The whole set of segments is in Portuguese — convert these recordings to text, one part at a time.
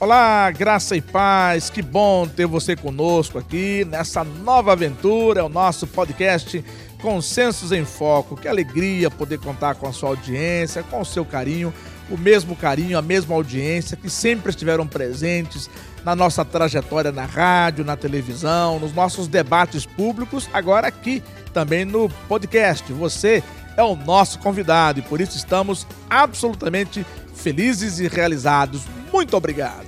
Olá, graça e paz, que bom ter você conosco aqui nessa nova aventura, o nosso podcast Consensos em Foco. Que alegria poder contar com a sua audiência, com o seu carinho, o mesmo carinho, a mesma audiência que sempre estiveram presentes na nossa trajetória na rádio, na televisão, nos nossos debates públicos, agora aqui também no podcast. Você é o nosso convidado e por isso estamos absolutamente felizes e realizados. Muito obrigado.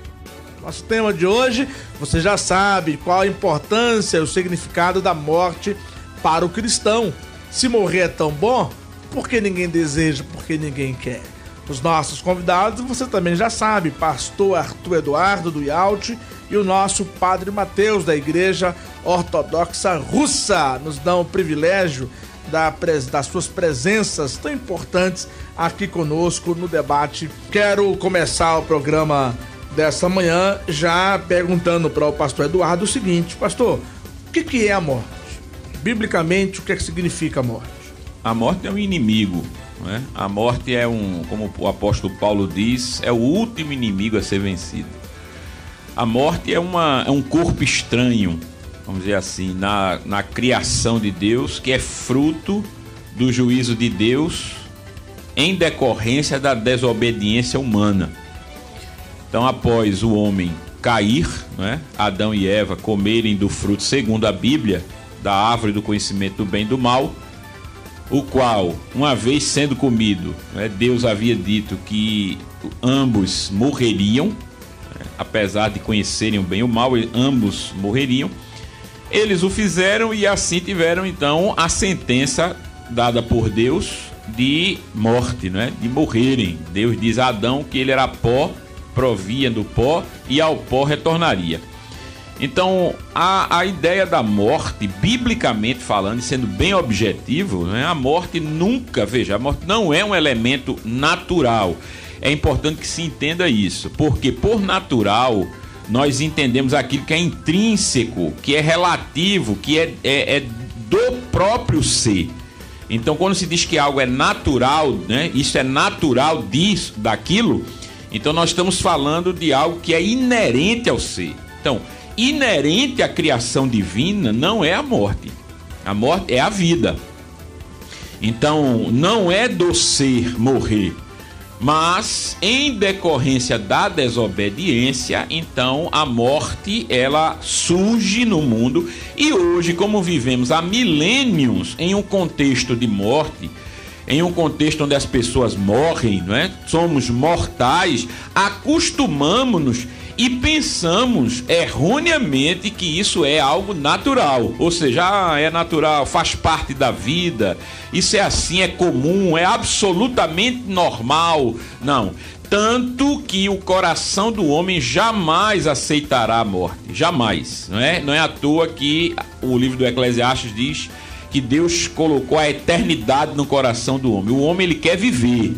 Nosso tema de hoje, você já sabe qual a importância e o significado da morte para o cristão. Se morrer é tão bom, porque ninguém deseja, porque ninguém quer. Os nossos convidados, você também já sabe, pastor Arthur Eduardo do IALT e o nosso padre Mateus da Igreja Ortodoxa Russa nos dão o privilégio da, das suas presenças tão importantes aqui conosco no debate. Quero começar o programa dessa manhã já perguntando para o pastor Eduardo o seguinte: Pastor, o que, que é a morte? Biblicamente, o que, é que significa a morte? A morte é um inimigo. Né? A morte é um, como o apóstolo Paulo diz, é o último inimigo a ser vencido. A morte é, uma, é um corpo estranho, vamos dizer assim, na, na criação de Deus, que é fruto do juízo de Deus em decorrência da desobediência humana. Então, após o homem cair, né, Adão e Eva comerem do fruto, segundo a Bíblia, da árvore do conhecimento do bem e do mal, o qual, uma vez sendo comido, né, Deus havia dito que ambos morreriam, né, apesar de conhecerem o bem e o mal, ambos morreriam. Eles o fizeram e assim tiveram então a sentença dada por Deus de morte, né, de morrerem. Deus diz a Adão que ele era pó provia do pó e ao pó retornaria. Então, a, a ideia da morte, biblicamente falando, e sendo bem objetivo, né, a morte nunca, veja, a morte não é um elemento natural. É importante que se entenda isso, porque por natural nós entendemos aquilo que é intrínseco, que é relativo, que é, é, é do próprio ser. Então, quando se diz que algo é natural, né, isso é natural disso, daquilo, então nós estamos falando de algo que é inerente ao ser. Então, inerente à criação divina não é a morte. A morte é a vida. Então, não é do ser morrer, mas em decorrência da desobediência, então a morte ela surge no mundo e hoje, como vivemos há milênios em um contexto de morte, em um contexto onde as pessoas morrem, não é? Somos mortais, acostumamos-nos e pensamos erroneamente que isso é algo natural, ou seja, ah, é natural, faz parte da vida, isso é assim, é comum, é absolutamente normal. Não. Tanto que o coração do homem jamais aceitará a morte, jamais. Não é, não é à toa que o livro do Eclesiastes diz que Deus colocou a eternidade no coração do homem. O homem ele quer viver,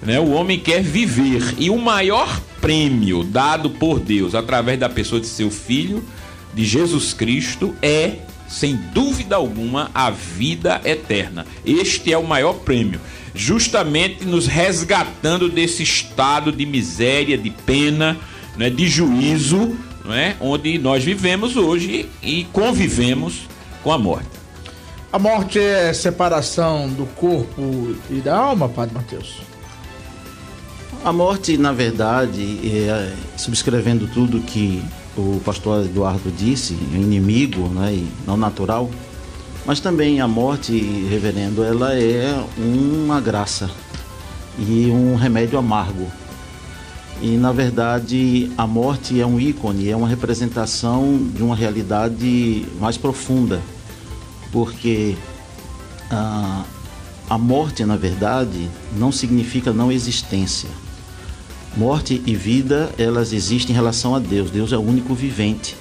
né? O homem quer viver e o maior prêmio dado por Deus através da pessoa de seu filho, de Jesus Cristo, é sem dúvida alguma a vida eterna. Este é o maior prêmio, justamente nos resgatando desse estado de miséria, de pena, né, de juízo, né, onde nós vivemos hoje e convivemos com a morte. A morte é separação do corpo e da alma, Padre Mateus? A morte, na verdade, é, subscrevendo tudo que o pastor Eduardo disse, é inimigo né, e não natural, mas também a morte, reverendo, ela é uma graça e um remédio amargo. E na verdade, a morte é um ícone, é uma representação de uma realidade mais profunda porque a, a morte, na verdade, não significa não existência. Morte e vida, elas existem em relação a Deus. Deus é o único vivente.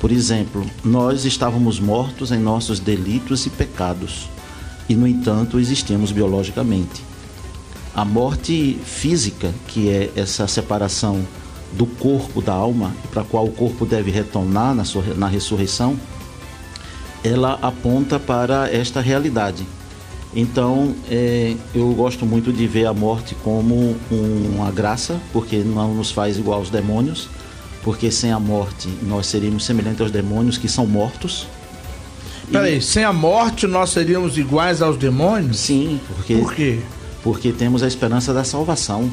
Por exemplo, nós estávamos mortos em nossos delitos e pecados, e no entanto existimos biologicamente. A morte física, que é essa separação do corpo da alma, para a qual o corpo deve retornar na, na ressurreição, ela aponta para esta realidade. Então, é, eu gosto muito de ver a morte como uma graça, porque não nos faz igual aos demônios, porque sem a morte nós seríamos semelhantes aos demônios que são mortos. Peraí, e... sem a morte nós seríamos iguais aos demônios? Sim, porque. Por quê? Porque temos a esperança da salvação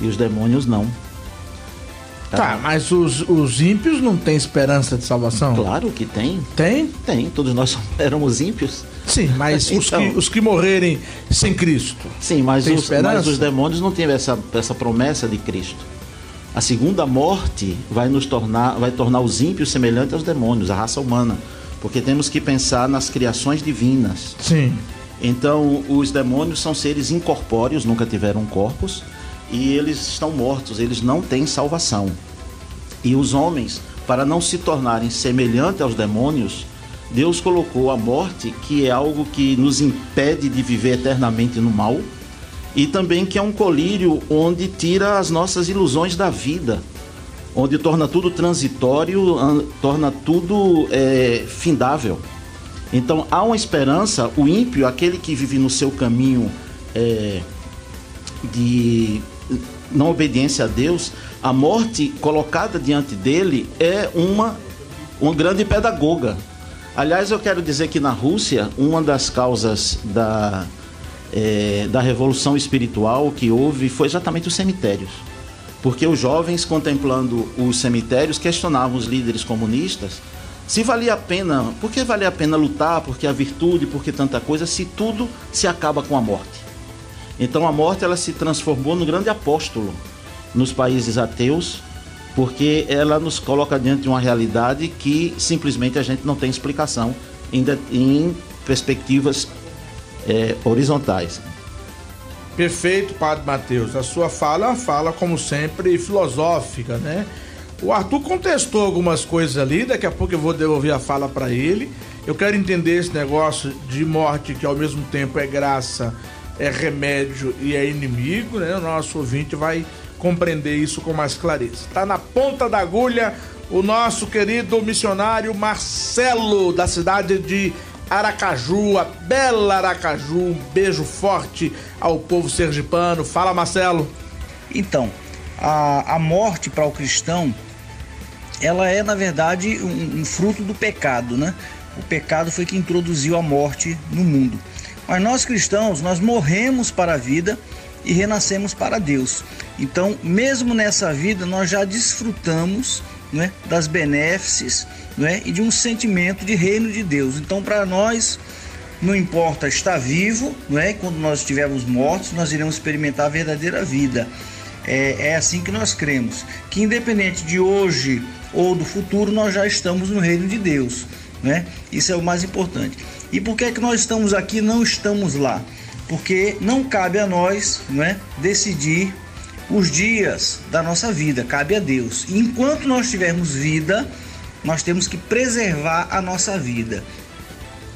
e os demônios não. Tá, mas os, os ímpios não têm esperança de salvação? Claro que tem. Tem? Tem, todos nós éramos ímpios. Sim, mas então, os, que, então. os que morrerem sem Cristo. Sim, mas, os, mas os demônios não têm essa, essa promessa de Cristo. A segunda morte vai nos tornar, vai tornar os ímpios semelhantes aos demônios, a raça humana. Porque temos que pensar nas criações divinas. Sim. Então, os demônios são seres incorpóreos, nunca tiveram corpos e eles estão mortos, eles não têm salvação. E os homens, para não se tornarem semelhantes aos demônios, Deus colocou a morte, que é algo que nos impede de viver eternamente no mal, e também que é um colírio onde tira as nossas ilusões da vida, onde torna tudo transitório, torna tudo é, findável. Então há uma esperança, o ímpio, aquele que vive no seu caminho é, de não obediência a Deus, a morte colocada diante dele é uma, uma grande pedagoga. Aliás, eu quero dizer que na Rússia, uma das causas da, é, da revolução espiritual que houve foi exatamente os cemitérios. Porque os jovens, contemplando os cemitérios, questionavam os líderes comunistas se valia a pena, por que valia a pena lutar, porque a virtude, porque tanta coisa, se tudo se acaba com a morte. Então a morte ela se transformou no grande apóstolo nos países ateus, porque ela nos coloca diante de uma realidade que simplesmente a gente não tem explicação em, em perspectivas é, horizontais. Perfeito, Padre Mateus. A sua fala é uma fala, como sempre, filosófica, né? O Arthur contestou algumas coisas ali, daqui a pouco eu vou devolver a fala para ele. Eu quero entender esse negócio de morte que ao mesmo tempo é graça é remédio e é inimigo, né? O nosso ouvinte vai compreender isso com mais clareza. Está na ponta da agulha o nosso querido missionário Marcelo, da cidade de Aracaju, a bela Aracaju. Um beijo forte ao povo sergipano. Fala, Marcelo. Então, a, a morte para o cristão, ela é, na verdade, um, um fruto do pecado, né? O pecado foi que introduziu a morte no mundo. Mas nós cristãos, nós morremos para a vida e renascemos para Deus. Então, mesmo nessa vida, nós já desfrutamos né, das benéfices né, e de um sentimento de reino de Deus. Então, para nós, não importa estar vivo, não é? quando nós estivermos mortos, nós iremos experimentar a verdadeira vida. É, é assim que nós cremos, que independente de hoje ou do futuro, nós já estamos no reino de Deus. Né? Isso é o mais importante. E por que é que nós estamos aqui não estamos lá? Porque não cabe a nós, não é, decidir os dias da nossa vida, cabe a Deus. E enquanto nós tivermos vida, nós temos que preservar a nossa vida.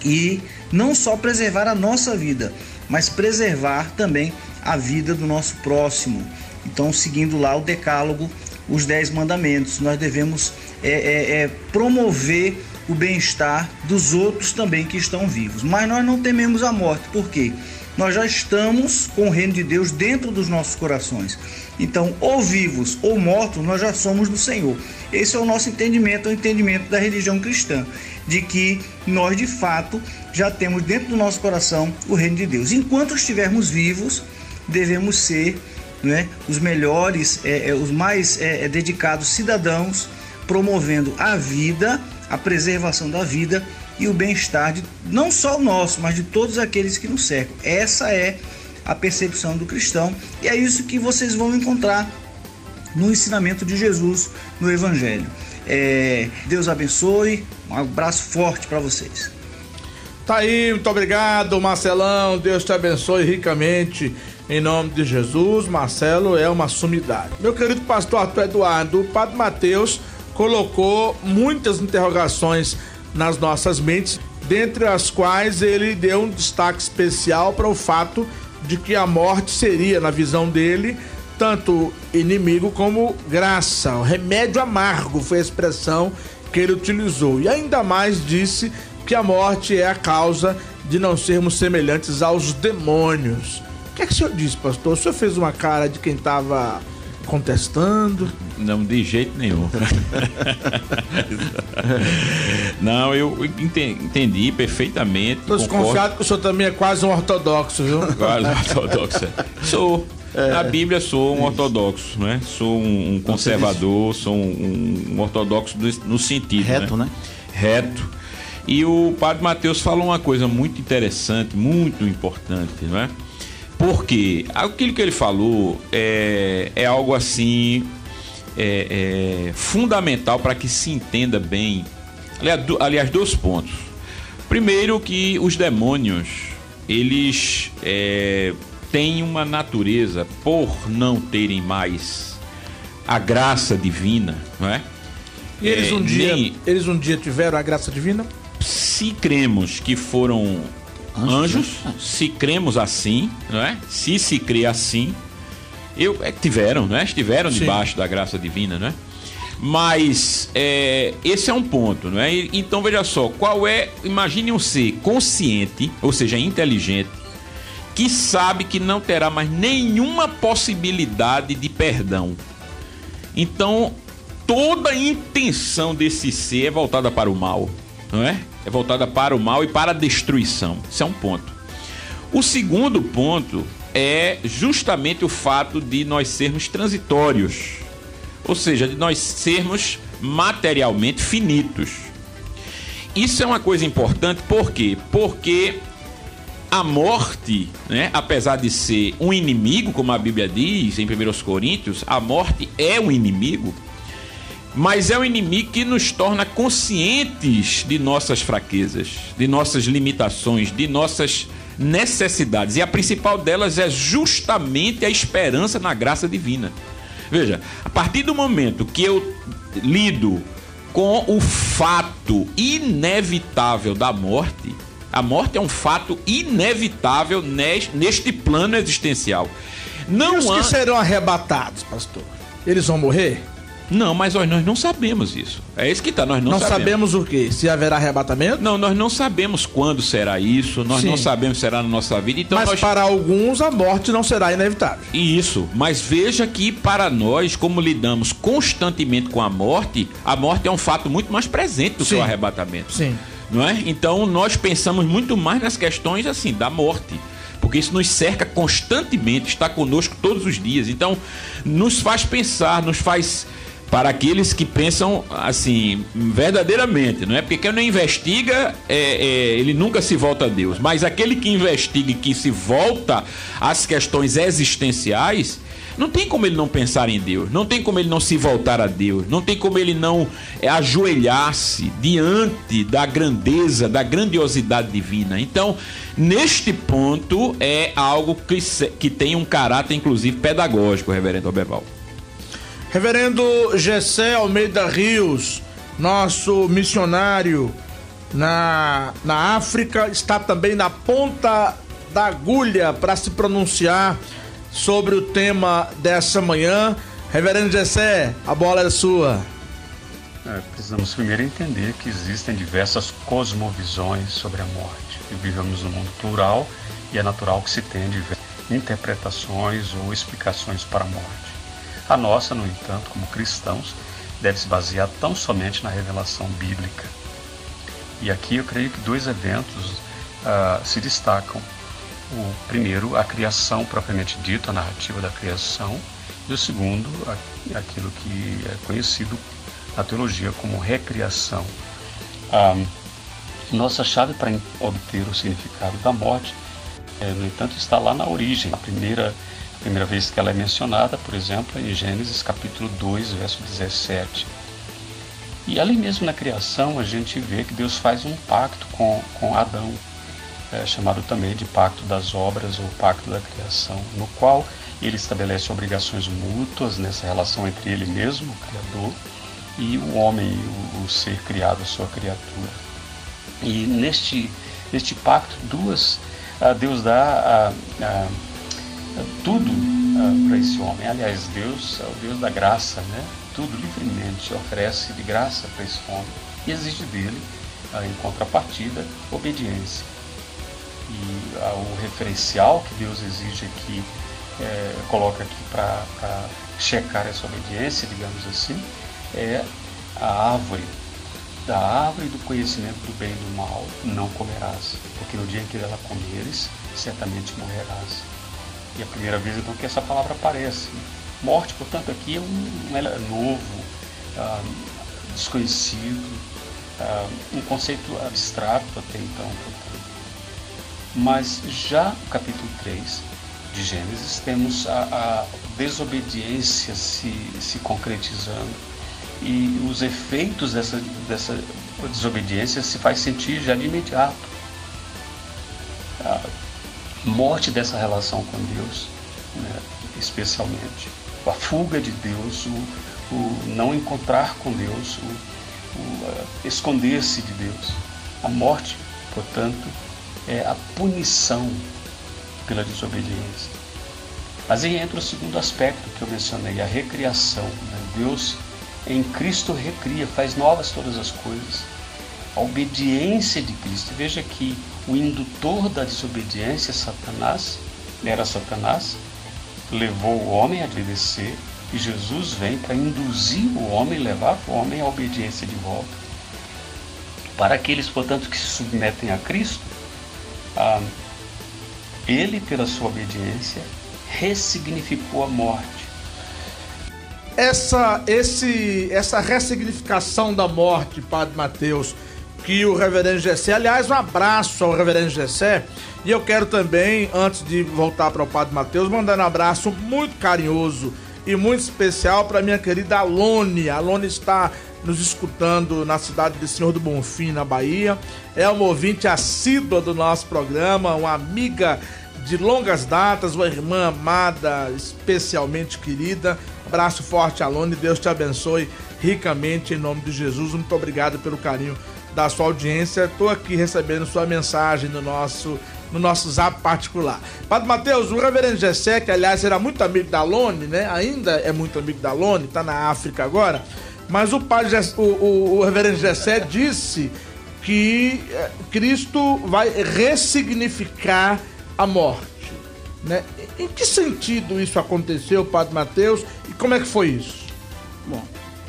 E não só preservar a nossa vida, mas preservar também a vida do nosso próximo. Então, seguindo lá o decálogo, os dez mandamentos, nós devemos é, é, é, promover o bem-estar dos outros também que estão vivos. Mas nós não tememos a morte, por quê? Nós já estamos com o reino de Deus dentro dos nossos corações. Então, ou vivos ou mortos, nós já somos do Senhor. Esse é o nosso entendimento, o entendimento da religião cristã, de que nós de fato já temos dentro do nosso coração o reino de Deus. Enquanto estivermos vivos, devemos ser né, os melhores, é, é, os mais é, é dedicados cidadãos, promovendo a vida a preservação da vida e o bem-estar de não só o nosso, mas de todos aqueles que nos cercam. Essa é a percepção do cristão e é isso que vocês vão encontrar no ensinamento de Jesus no Evangelho. É, Deus abençoe, um abraço forte para vocês. Tá aí, muito obrigado, Marcelão. Deus te abençoe ricamente. Em nome de Jesus, Marcelo é uma sumidade. Meu querido pastor Arthur Eduardo, o Padre Mateus colocou muitas interrogações nas nossas mentes, dentre as quais ele deu um destaque especial para o fato de que a morte seria, na visão dele, tanto inimigo como graça. O remédio amargo foi a expressão que ele utilizou. E ainda mais disse que a morte é a causa de não sermos semelhantes aos demônios. O que é que o senhor disse, pastor? O senhor fez uma cara de quem estava contestando? Não, de jeito nenhum. Não, eu entendi perfeitamente. Estou desconfiado que o senhor também é quase um ortodoxo, viu? Quase ortodoxo. Sou. É. Na Bíblia sou um ortodoxo, né? Sou um, conservador, sou um, um ortodoxo no sentido. Reto, né? né? Reto. E o padre Mateus falou uma coisa muito interessante, muito importante, não é? Porque aquilo que ele falou é, é algo assim é, é fundamental para que se entenda bem. Aliás, dois pontos. Primeiro que os demônios eles é, têm uma natureza por não terem mais a graça divina, não é? E eles um é, dia, nem... eles um dia tiveram a graça divina? Se cremos que foram anjos, se cremos assim, não é? Se se crê assim, eu, é, tiveram, não é? Estiveram Sim. debaixo da graça divina, não é? Mas é, esse é um ponto, não é? Então veja só, qual é? Imagine um ser consciente, ou seja, inteligente, que sabe que não terá mais nenhuma possibilidade de perdão. Então toda a intenção desse ser é voltada para o mal, não é? É voltada para o mal e para a destruição. Isso é um ponto. O segundo ponto é justamente o fato de nós sermos transitórios, ou seja, de nós sermos materialmente finitos. Isso é uma coisa importante, por quê? Porque a morte, né, apesar de ser um inimigo, como a Bíblia diz em 1 Coríntios, a morte é um inimigo mas é um inimigo que nos torna conscientes de nossas fraquezas, de nossas limitações, de nossas necessidades. E a principal delas é justamente a esperança na graça divina. Veja, a partir do momento que eu lido com o fato inevitável da morte, a morte é um fato inevitável neste plano existencial. Não e os há... que serão arrebatados, pastor? Eles vão morrer? Não, mas nós, nós não sabemos isso. É isso que está, nós não, não sabemos. sabemos o quê? Se haverá arrebatamento? Não, nós não sabemos quando será isso, nós Sim. não sabemos se será na nossa vida. Então mas nós... para alguns a morte não será inevitável. Isso, mas veja que para nós, como lidamos constantemente com a morte, a morte é um fato muito mais presente do Sim. que o arrebatamento. Sim. Não é? Então nós pensamos muito mais nas questões assim da morte porque isso nos cerca constantemente, está conosco todos os dias. Então, nos faz pensar, nos faz para aqueles que pensam assim, verdadeiramente, não é? Porque quem não investiga, é, é, ele nunca se volta a Deus. Mas aquele que investiga e que se volta às questões existenciais, não tem como ele não pensar em Deus, não tem como ele não se voltar a Deus, não tem como ele não é, ajoelhar-se diante da grandeza, da grandiosidade divina. Então, neste ponto, é algo que, que tem um caráter, inclusive, pedagógico, reverendo Oberval. Reverendo Gessé Almeida Rios, nosso missionário na, na África, está também na ponta da agulha para se pronunciar sobre o tema dessa manhã. Reverendo Gessé, a bola é sua. É, precisamos primeiro entender que existem diversas cosmovisões sobre a morte. E vivemos num mundo plural e é natural que se tenha diversas interpretações ou explicações para a morte. A nossa, no entanto, como cristãos, deve se basear tão somente na revelação bíblica. E aqui eu creio que dois eventos uh, se destacam. O primeiro, a criação propriamente dita, a narrativa da criação, e o segundo, aquilo que é conhecido na teologia como recriação. Ah, nossa chave para obter o significado da morte, é, no entanto, está lá na origem. Primeira Primeira vez que ela é mencionada, por exemplo, em Gênesis capítulo 2, verso 17. E ali mesmo na criação a gente vê que Deus faz um pacto com, com Adão, é, chamado também de pacto das obras ou pacto da criação, no qual ele estabelece obrigações mútuas nessa relação entre ele mesmo, o Criador, e o homem, o, o ser criado, a sua criatura. E neste, neste pacto, duas, Deus dá a, a tudo uh, para esse homem. Aliás, Deus é o Deus da graça, né? Tudo livremente oferece de graça para esse homem e exige dele, uh, em contrapartida, obediência. E uh, o referencial que Deus exige aqui, é, coloca aqui para checar essa obediência, digamos assim, é a árvore. Da árvore do conhecimento do bem e do mal não comerás, porque no dia em que dela comeres, certamente morrerás. E a primeira vez então que essa palavra aparece. Morte, portanto, aqui é um, um novo, ah, desconhecido, ah, um conceito abstrato até então, portanto. Mas já no capítulo 3 de Gênesis temos a, a desobediência se, se concretizando e os efeitos dessa, dessa desobediência se faz sentir já de imediato. A morte dessa relação com Deus, né, especialmente. A fuga de Deus, o, o não encontrar com Deus, o, o esconder-se de Deus. A morte, portanto, é a punição pela desobediência. Mas aí entra o segundo aspecto que eu mencionei, a recriação. Né? Deus em Cristo recria, faz novas todas as coisas. A obediência de Cristo. Veja que o indutor da desobediência, Satanás, era Satanás, levou o homem a obedecer e Jesus vem para induzir o homem, levar o homem à obediência de volta. Para aqueles, portanto, que se submetem a Cristo, ah, ele, pela sua obediência, ressignificou a morte essa, esse, essa ressignificação da morte, Padre Mateus, que o reverendo Gessé, aliás, um abraço ao reverendo Gessé, e eu quero também, antes de voltar para o Padre Mateus, mandar um abraço muito carinhoso e muito especial para minha querida Alone. A Alone está nos escutando na cidade de Senhor do Bonfim, na Bahia. É uma ouvinte assídua do nosso programa, uma amiga de longas datas, uma irmã amada, especialmente querida. Abraço forte, Alone. Deus te abençoe ricamente em nome de Jesus. Muito obrigado pelo carinho da sua audiência. Estou aqui recebendo sua mensagem no nosso no nosso zap particular. Padre Mateus, o reverendo Gessé, que aliás era muito amigo da Lone, né? Ainda é muito amigo da Lone, está na África agora. Mas o, padre Gessé, o, o, o reverendo Gessé disse que eh, Cristo vai ressignificar a morte. Né? Em que sentido isso aconteceu, Padre Mateus, e como é que foi isso? Bom,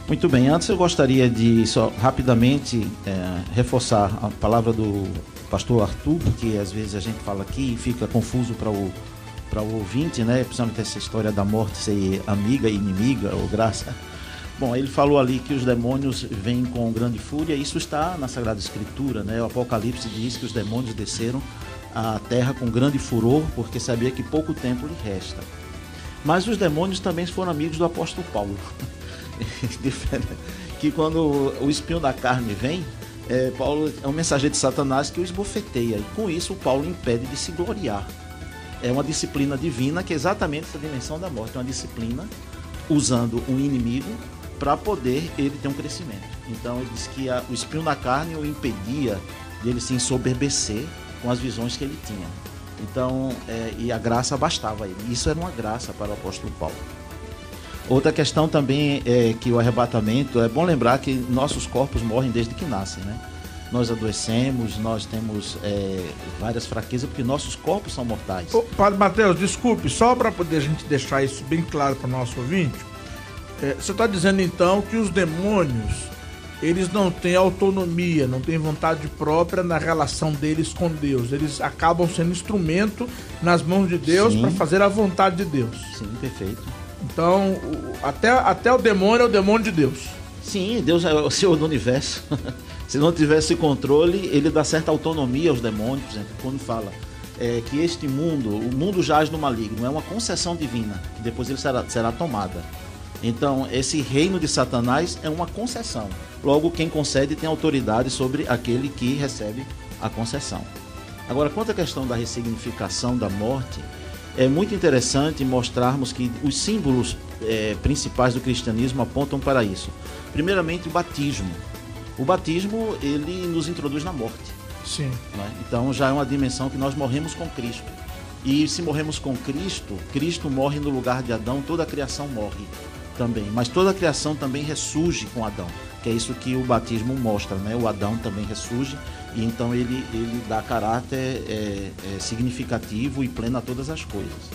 muito bem. Antes eu gostaria de só rapidamente é, reforçar a palavra do pastor Arthur, que às vezes a gente fala aqui e fica confuso para o para o ouvinte, né? Principalmente essa história da morte ser amiga inimiga ou graça. Bom, ele falou ali que os demônios vêm com grande fúria. Isso está na Sagrada Escritura, né? O Apocalipse diz que os demônios desceram a terra com grande furor, porque sabia que pouco tempo lhe resta. Mas os demônios também foram amigos do apóstolo Paulo. que quando o espinho da carne vem, é, Paulo é um mensageiro de Satanás que o esbofeteia. E com isso, Paulo impede de se gloriar. É uma disciplina divina que é exatamente essa dimensão da morte. É uma disciplina usando um inimigo para poder ele ter um crescimento. Então, ele diz que a, o espinho da carne o impedia de ele se ensoberbecer com as visões que ele tinha. Então, é, e a graça bastava a ele. Isso era uma graça para o apóstolo Paulo. Outra questão também é que o arrebatamento, é bom lembrar que nossos corpos morrem desde que nascem, né? Nós adoecemos, nós temos é, várias fraquezas, porque nossos corpos são mortais. Ô, Padre Mateus, desculpe, só para poder a gente deixar isso bem claro para o nosso ouvinte, é, você está dizendo então que os demônios eles não têm autonomia, não têm vontade própria na relação deles com Deus. Eles acabam sendo instrumento nas mãos de Deus para fazer a vontade de Deus. Sim, perfeito. Então, até, até o demônio é o demônio de Deus. Sim, Deus é o Senhor do universo. Se não tivesse controle, ele dá certa autonomia aos demônios, por exemplo, quando fala é, que este mundo, o mundo jaz no maligno, é uma concessão divina, que depois ele será, será tomada. Então, esse reino de Satanás é uma concessão. Logo, quem concede tem autoridade sobre aquele que recebe a concessão. Agora, quanto à questão da ressignificação da morte, é muito interessante mostrarmos que os símbolos é, principais do cristianismo apontam para isso. Primeiramente, o batismo. O batismo ele nos introduz na morte. Sim. Né? Então já é uma dimensão que nós morremos com Cristo. E se morremos com Cristo, Cristo morre no lugar de Adão, toda a criação morre também. Mas toda a criação também ressurge com Adão, que é isso que o batismo mostra, né? O Adão também ressurge e então ele, ele dá caráter é, é, significativo e pleno a todas as coisas.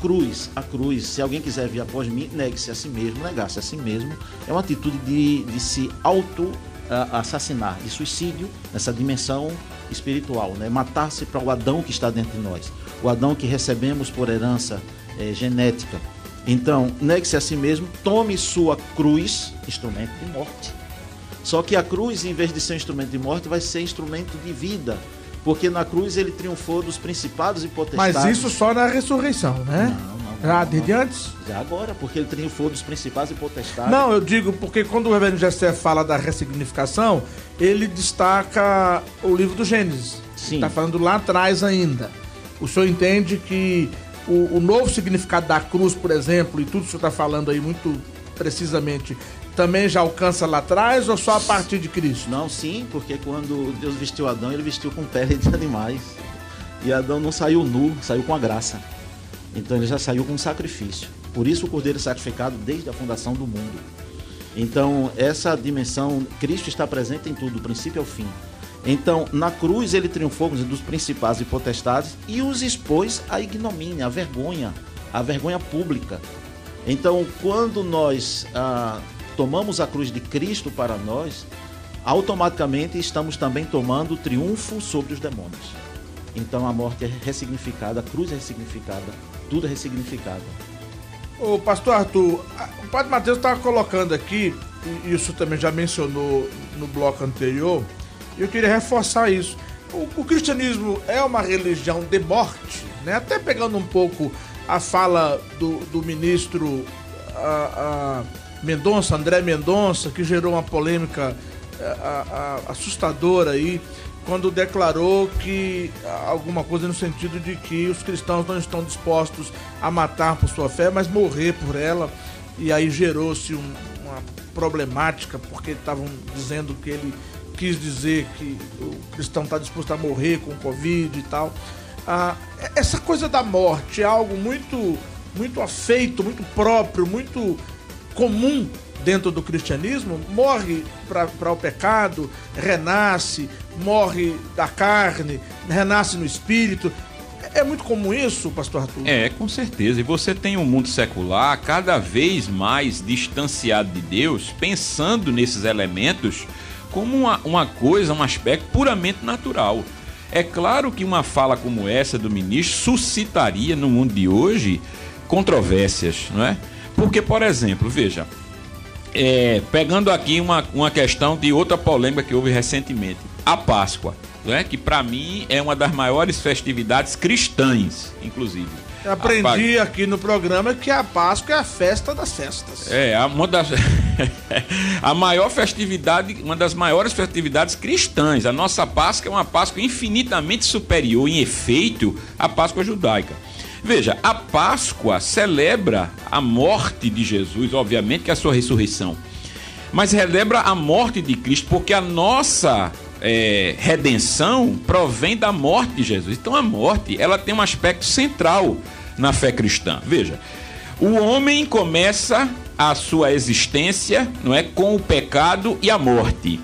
cruz, a cruz, se alguém quiser vir após mim, negue-se a si mesmo, negar-se a si mesmo, é uma atitude de, de se auto assassinar, de suicídio nessa dimensão espiritual, né? matar-se para o Adão que está dentro de nós, o Adão que recebemos por herança é, genética. Então, negue-se a si mesmo, tome sua cruz, instrumento de morte. Só que a cruz, em vez de ser instrumento de morte, vai ser instrumento de vida. Porque na cruz ele triunfou dos principados e potestades. Mas isso só na ressurreição, né? Não, não. Já desde antes? Já agora, porque ele triunfou dos principados e potestades. Não, eu digo porque quando o reverendo Jessé fala da ressignificação, ele destaca o livro do Gênesis. Sim. Está falando lá atrás ainda. O senhor entende que o, o novo significado da cruz, por exemplo, e tudo que senhor está falando aí muito precisamente, também já alcança lá atrás ou só a partir de Cristo? Não, sim, porque quando Deus vestiu Adão, ele vestiu com pele de animais. E Adão não saiu nu, saiu com a graça. Então ele já saiu com sacrifício. Por isso o cordeiro é sacrificado desde a fundação do mundo. Então, essa dimensão, Cristo está presente em tudo, do princípio ao fim. Então, na cruz ele triunfou dos principais e potestades e os expôs à ignomínia, à vergonha, à vergonha pública. Então, quando nós ah, tomamos a cruz de Cristo para nós, automaticamente estamos também tomando triunfo sobre os demônios. Então, a morte é ressignificada, a cruz é ressignificada, tudo é ressignificado. O pastor Arthur, o padre Mateus estava colocando aqui, e isso também já mencionou no bloco anterior, eu queria reforçar isso. O, o, cristianismo é uma religião de morte, né? Até pegando um pouco a fala do, do ministro a, a Mendonça, André Mendonça, que gerou uma polêmica a, assustadora aí, quando declarou que alguma coisa no sentido de que os cristãos não estão dispostos a matar por sua fé, mas morrer por ela. E aí gerou-se um, uma problemática, porque estavam dizendo que ele quis dizer que o cristão está disposto a morrer com Covid e tal. Ah, essa coisa da morte é algo muito, muito afeito, muito próprio, muito comum dentro do cristianismo, morre para o pecado, renasce, morre da carne, renasce no espírito. É muito comum isso, pastor Arthur? É, com certeza. E você tem um mundo secular cada vez mais distanciado de Deus, pensando nesses elementos como uma, uma coisa, um aspecto puramente natural. É claro que uma fala como essa do ministro suscitaria no mundo de hoje controvérsias, não é? Porque, por exemplo, veja, é, pegando aqui uma, uma questão de outra polêmica que houve recentemente, a Páscoa, né, que para mim é uma das maiores festividades cristãs, inclusive. Eu aprendi aqui no programa que a Páscoa é a festa das festas. É, uma das a maior festividade, uma das maiores festividades cristãs. A nossa Páscoa é uma Páscoa infinitamente superior em efeito à Páscoa judaica. Veja, a Páscoa celebra a morte de Jesus, obviamente que é a sua ressurreição, mas celebra a morte de Cristo, porque a nossa é, redenção provém da morte de Jesus. Então a morte ela tem um aspecto central na fé cristã. Veja, o homem começa a sua existência, não é, com o pecado e a morte.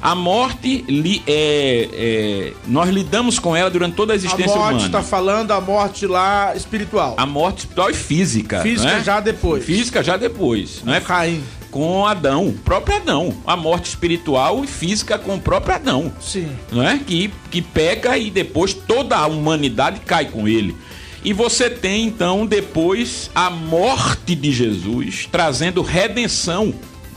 A morte, li, é, é, nós lidamos com ela durante toda a existência humana. A morte está falando a morte lá espiritual. A morte espiritual e física. Física é? já depois. Física já depois. Não é? Caim. Com Adão, o próprio Adão. A morte espiritual e física com o próprio Adão. Sim. Não é? Que, que peca e depois toda a humanidade cai com ele. E você tem então depois a morte de Jesus trazendo redenção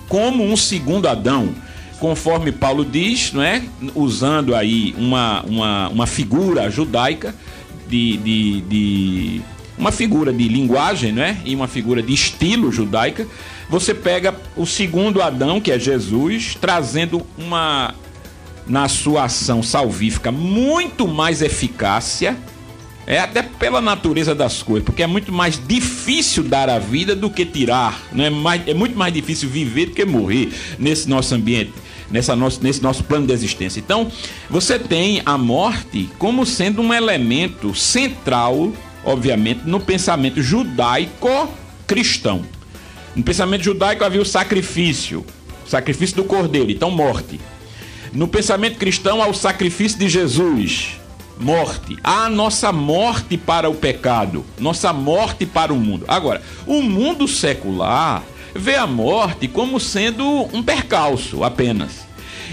como um segundo Adão conforme Paulo diz, não é? usando aí uma, uma, uma figura judaica de, de, de uma figura de linguagem, não é? E uma figura de estilo judaica. Você pega o segundo Adão, que é Jesus, trazendo uma na sua ação salvífica muito mais eficácia, é até pela natureza das coisas, porque é muito mais difícil dar a vida do que tirar, não é mais é muito mais difícil viver do que morrer nesse nosso ambiente nessa nosso, nesse nosso plano de existência. Então, você tem a morte como sendo um elemento central, obviamente, no pensamento judaico-cristão. No pensamento judaico havia o sacrifício, sacrifício do cordeiro, então morte. No pensamento cristão há o sacrifício de Jesus, morte. A nossa morte para o pecado, nossa morte para o mundo. Agora, o mundo secular vê a morte como sendo um percalço apenas.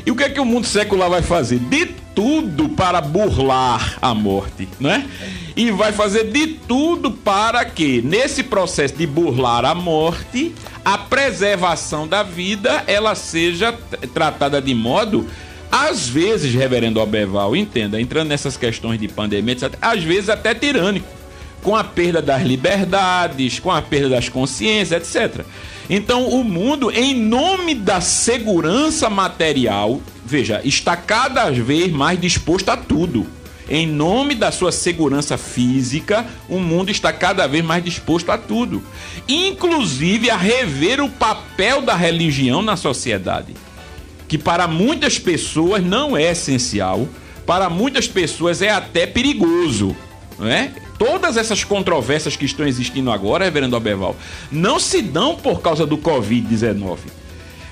E o que é que o mundo secular vai fazer? De tudo para burlar a morte, né? E vai fazer de tudo para que, nesse processo de burlar a morte, a preservação da vida ela seja tratada de modo às vezes, reverendo Albeval, entenda, entrando nessas questões de pandemia, às vezes até tirânico, com a perda das liberdades, com a perda das consciências, etc. Então, o mundo, em nome da segurança material, veja, está cada vez mais disposto a tudo. Em nome da sua segurança física, o mundo está cada vez mais disposto a tudo, inclusive a rever o papel da religião na sociedade, que para muitas pessoas não é essencial, para muitas pessoas é até perigoso, não é? Todas essas controvérsias que estão existindo agora, reverendo Abeval, não se dão por causa do Covid-19.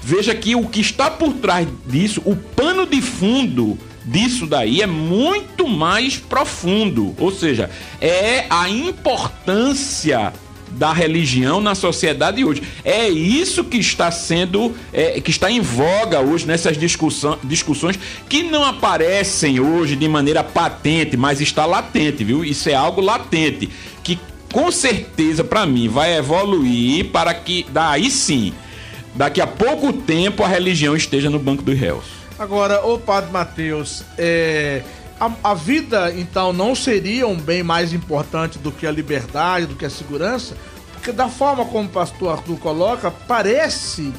Veja que o que está por trás disso, o pano de fundo disso daí é muito mais profundo. Ou seja, é a importância da religião na sociedade hoje. É isso que está sendo, é, que está em voga hoje nessas discussão, discussões que não aparecem hoje de maneira patente, mas está latente, viu? Isso é algo latente que com certeza para mim vai evoluir para que daí sim, daqui a pouco tempo a religião esteja no banco dos réus. Agora, ô Padre Mateus, é, a, a, vida então não seria um bem mais importante do que a liberdade, do que a segurança? Porque da forma como o pastor Arthur coloca, parece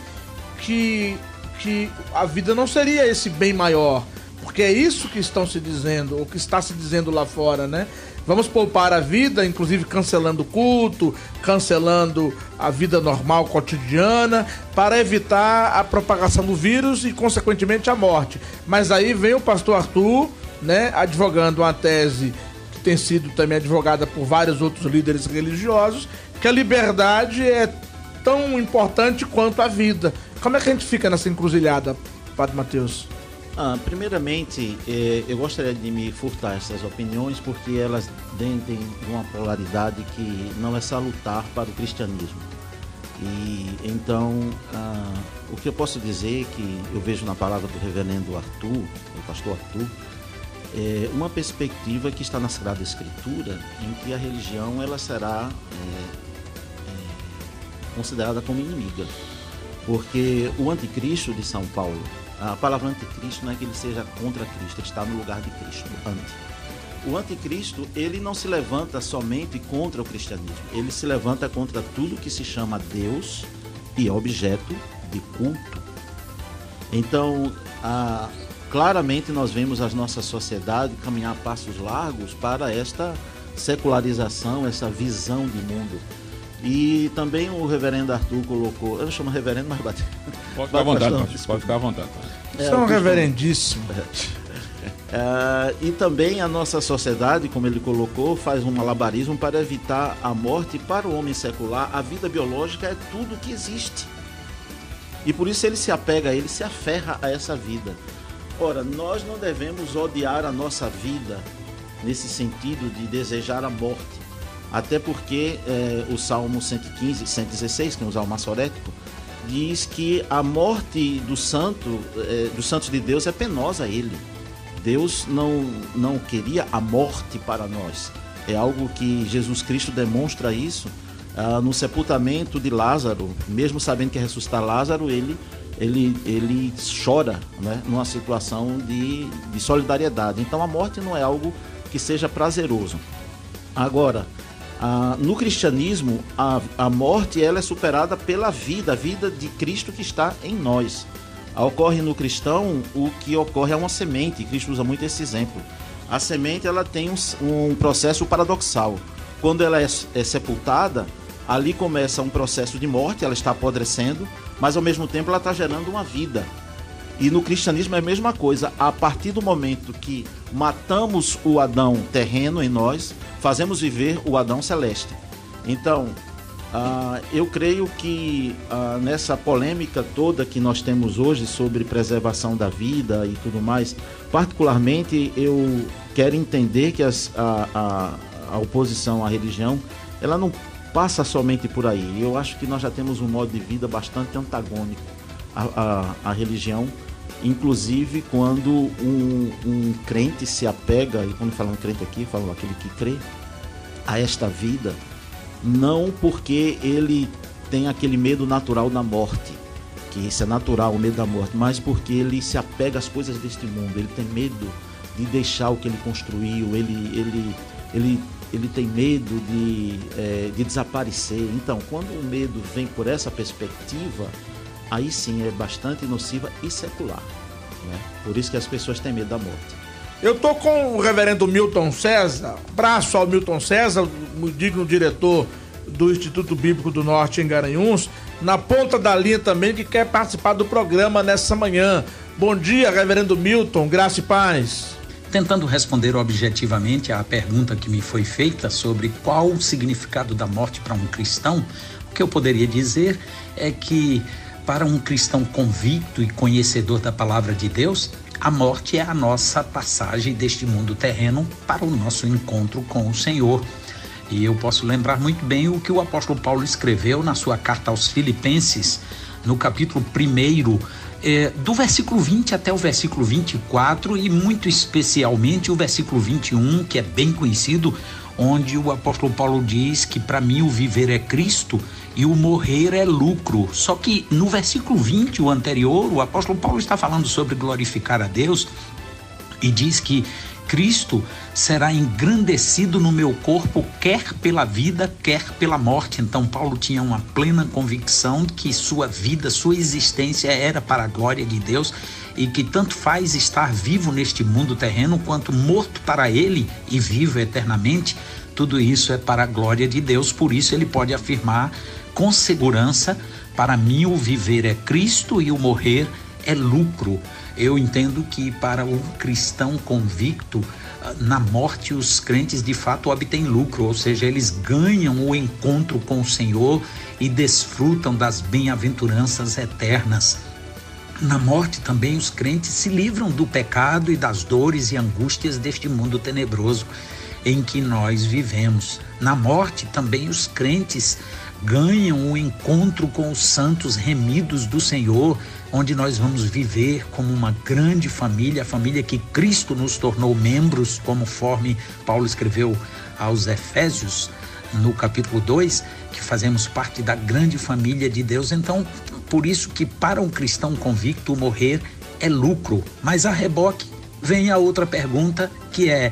que, que a vida não seria esse bem maior. Porque é isso que estão se dizendo, ou que está se dizendo lá fora, né? Vamos poupar a vida, inclusive cancelando o culto, cancelando a vida normal cotidiana, para evitar a propagação do vírus e, consequentemente, a morte. Mas aí vem o pastor Arthur, né, advogando uma tese que tem sido também advogada por vários outros líderes religiosos, que a liberdade é tão importante quanto a vida. Como é que a gente fica nessa encruzilhada, Padre Mateus? Ah, primeiramente, eh, eu gostaria de me furtar essas opiniões porque elas dentro de uma polaridade que não é salutar para o cristianismo. E então, ah, o que eu posso dizer é que eu vejo na palavra do reverendo Arthur, o pastor Arthur, é uma perspectiva que está na Sagrada Escritura, em que a religião ela será é, é, considerada como inimiga. Porque o anticristo de São Paulo, a palavra anticristo não é que ele seja contra Cristo, ele está no lugar de Cristo, anti. O anticristo, ele não se levanta somente contra o cristianismo, ele se levanta contra tudo que se chama Deus e objeto de culto. Então, a, claramente nós vemos a nossa sociedade caminhar a passos largos para esta secularização, essa visão de mundo. E também o reverendo Arthur colocou, eu não chamo reverendo, mas bate. Pode ficar à vontade, pode ficar à vontade. É, São reverendíssimo. É, e também a nossa sociedade, como ele colocou, faz um malabarismo para evitar a morte para o homem secular. A vida biológica é tudo que existe. E por isso ele se apega ele, se aferra a essa vida. Ora, nós não devemos odiar a nossa vida nesse sentido de desejar a morte. Até porque é, o Salmo 115, 116, que é um salmo massorético, diz que a morte do santo, é, dos santos de Deus é penosa a ele. Deus não, não queria a morte para nós. É algo que Jesus Cristo demonstra isso ah, no sepultamento de Lázaro, mesmo sabendo que ia ressuscitar Lázaro, ele ele, ele chora né, numa situação de, de solidariedade. Então a morte não é algo que seja prazeroso. Agora, a, no cristianismo, a, a morte ela é superada pela vida, a vida de Cristo que está em nós. Ocorre no cristão o que ocorre é uma semente, Cristo usa muito esse exemplo. A semente ela tem um, um processo paradoxal. Quando ela é, é sepultada, ali começa um processo de morte, ela está apodrecendo, mas ao mesmo tempo ela está gerando uma vida. E no cristianismo é a mesma coisa. A partir do momento que matamos o Adão terreno em nós, fazemos viver o Adão celeste. Então, Ah, eu creio que ah, nessa polêmica toda que nós temos hoje sobre preservação da vida e tudo mais, particularmente eu quero entender que as, a, a, a oposição à religião ela não passa somente por aí. Eu acho que nós já temos um modo de vida bastante antagônico à, à, à religião, inclusive quando um, um, crente se apega, e quando falam crente aqui, falam aquele que crê, a esta vida, não porque ele tem aquele medo natural da morte, que isso é natural, o medo da morte, mas porque ele se apega às coisas deste mundo, ele tem medo de deixar o que ele construiu, ele, ele, ele ele tem medo de, é, de desaparecer. Então, quando o medo vem por essa perspectiva, aí sim é bastante nociva e secular. Né? Por isso que as pessoas têm medo da morte. Eu tô com o reverendo Milton César, braço ao Milton César, digno diretor do Instituto Bíblico do Norte em Garanhuns, na ponta da linha também, que quer participar do programa nessa manhã. Bom dia, reverendo Milton, graça e paz tentando responder objetivamente à pergunta que me foi feita sobre qual o significado da morte para um cristão, o que eu poderia dizer é que para um cristão convicto e conhecedor da palavra de Deus, a morte é a nossa passagem deste mundo terreno para o nosso encontro com o Senhor. E eu posso lembrar muito bem o que o apóstolo Paulo escreveu na sua carta aos Filipenses, no capítulo 1, é, do versículo 20 até o versículo 24 e muito especialmente o versículo 21, que é bem conhecido, onde o apóstolo Paulo diz que para mim o viver é Cristo e o morrer é lucro. Só que no versículo 20, o anterior, o apóstolo Paulo está falando sobre glorificar a Deus e diz que Cristo será engrandecido no meu corpo, quer pela vida, quer pela morte. Então, Paulo tinha uma plena convicção que sua vida, sua existência era para a glória de Deus e que tanto faz estar vivo neste mundo terreno quanto morto para ele e vivo eternamente. Tudo isso é para a glória de Deus, por isso ele pode afirmar com segurança: para mim o viver é Cristo e o morrer é lucro. Eu entendo que para o cristão convicto, ah, na morte os crentes de fato obtêm lucro, ou seja, eles ganham o encontro com o Senhor e desfrutam das bem-aventuranças eternas. Na morte também os crentes se livram do pecado e das dores e angústias deste mundo tenebroso em que nós vivemos. Na morte também os crentes ganham o encontro com os santos remidos do Senhor, onde nós vamos viver como uma grande família, a família que Cristo nos tornou membros, conforme Paulo escreveu aos Efésios no capítulo 2, que fazemos parte da grande família de Deus. Então, por isso que para um cristão convicto morrer é lucro. Mas a reboque vem a outra pergunta que é: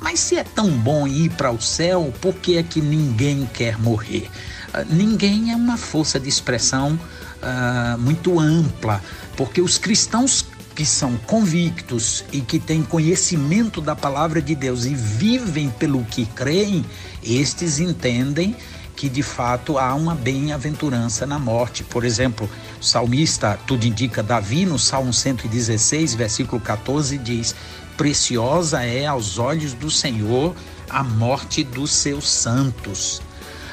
mas se é tão bom ir para o céu, por que é que ninguém quer morrer? Uh, ninguém é uma força de expressão uh, muito ampla, porque os cristãos que são convictos e que têm conhecimento da palavra de Deus e vivem pelo que creem, estes entendem que de fato há uma bem-aventurança na morte. Por exemplo, o salmista, tudo indica Davi, no Salmo 116, versículo 14, diz: Preciosa é aos olhos do Senhor a morte dos seus santos.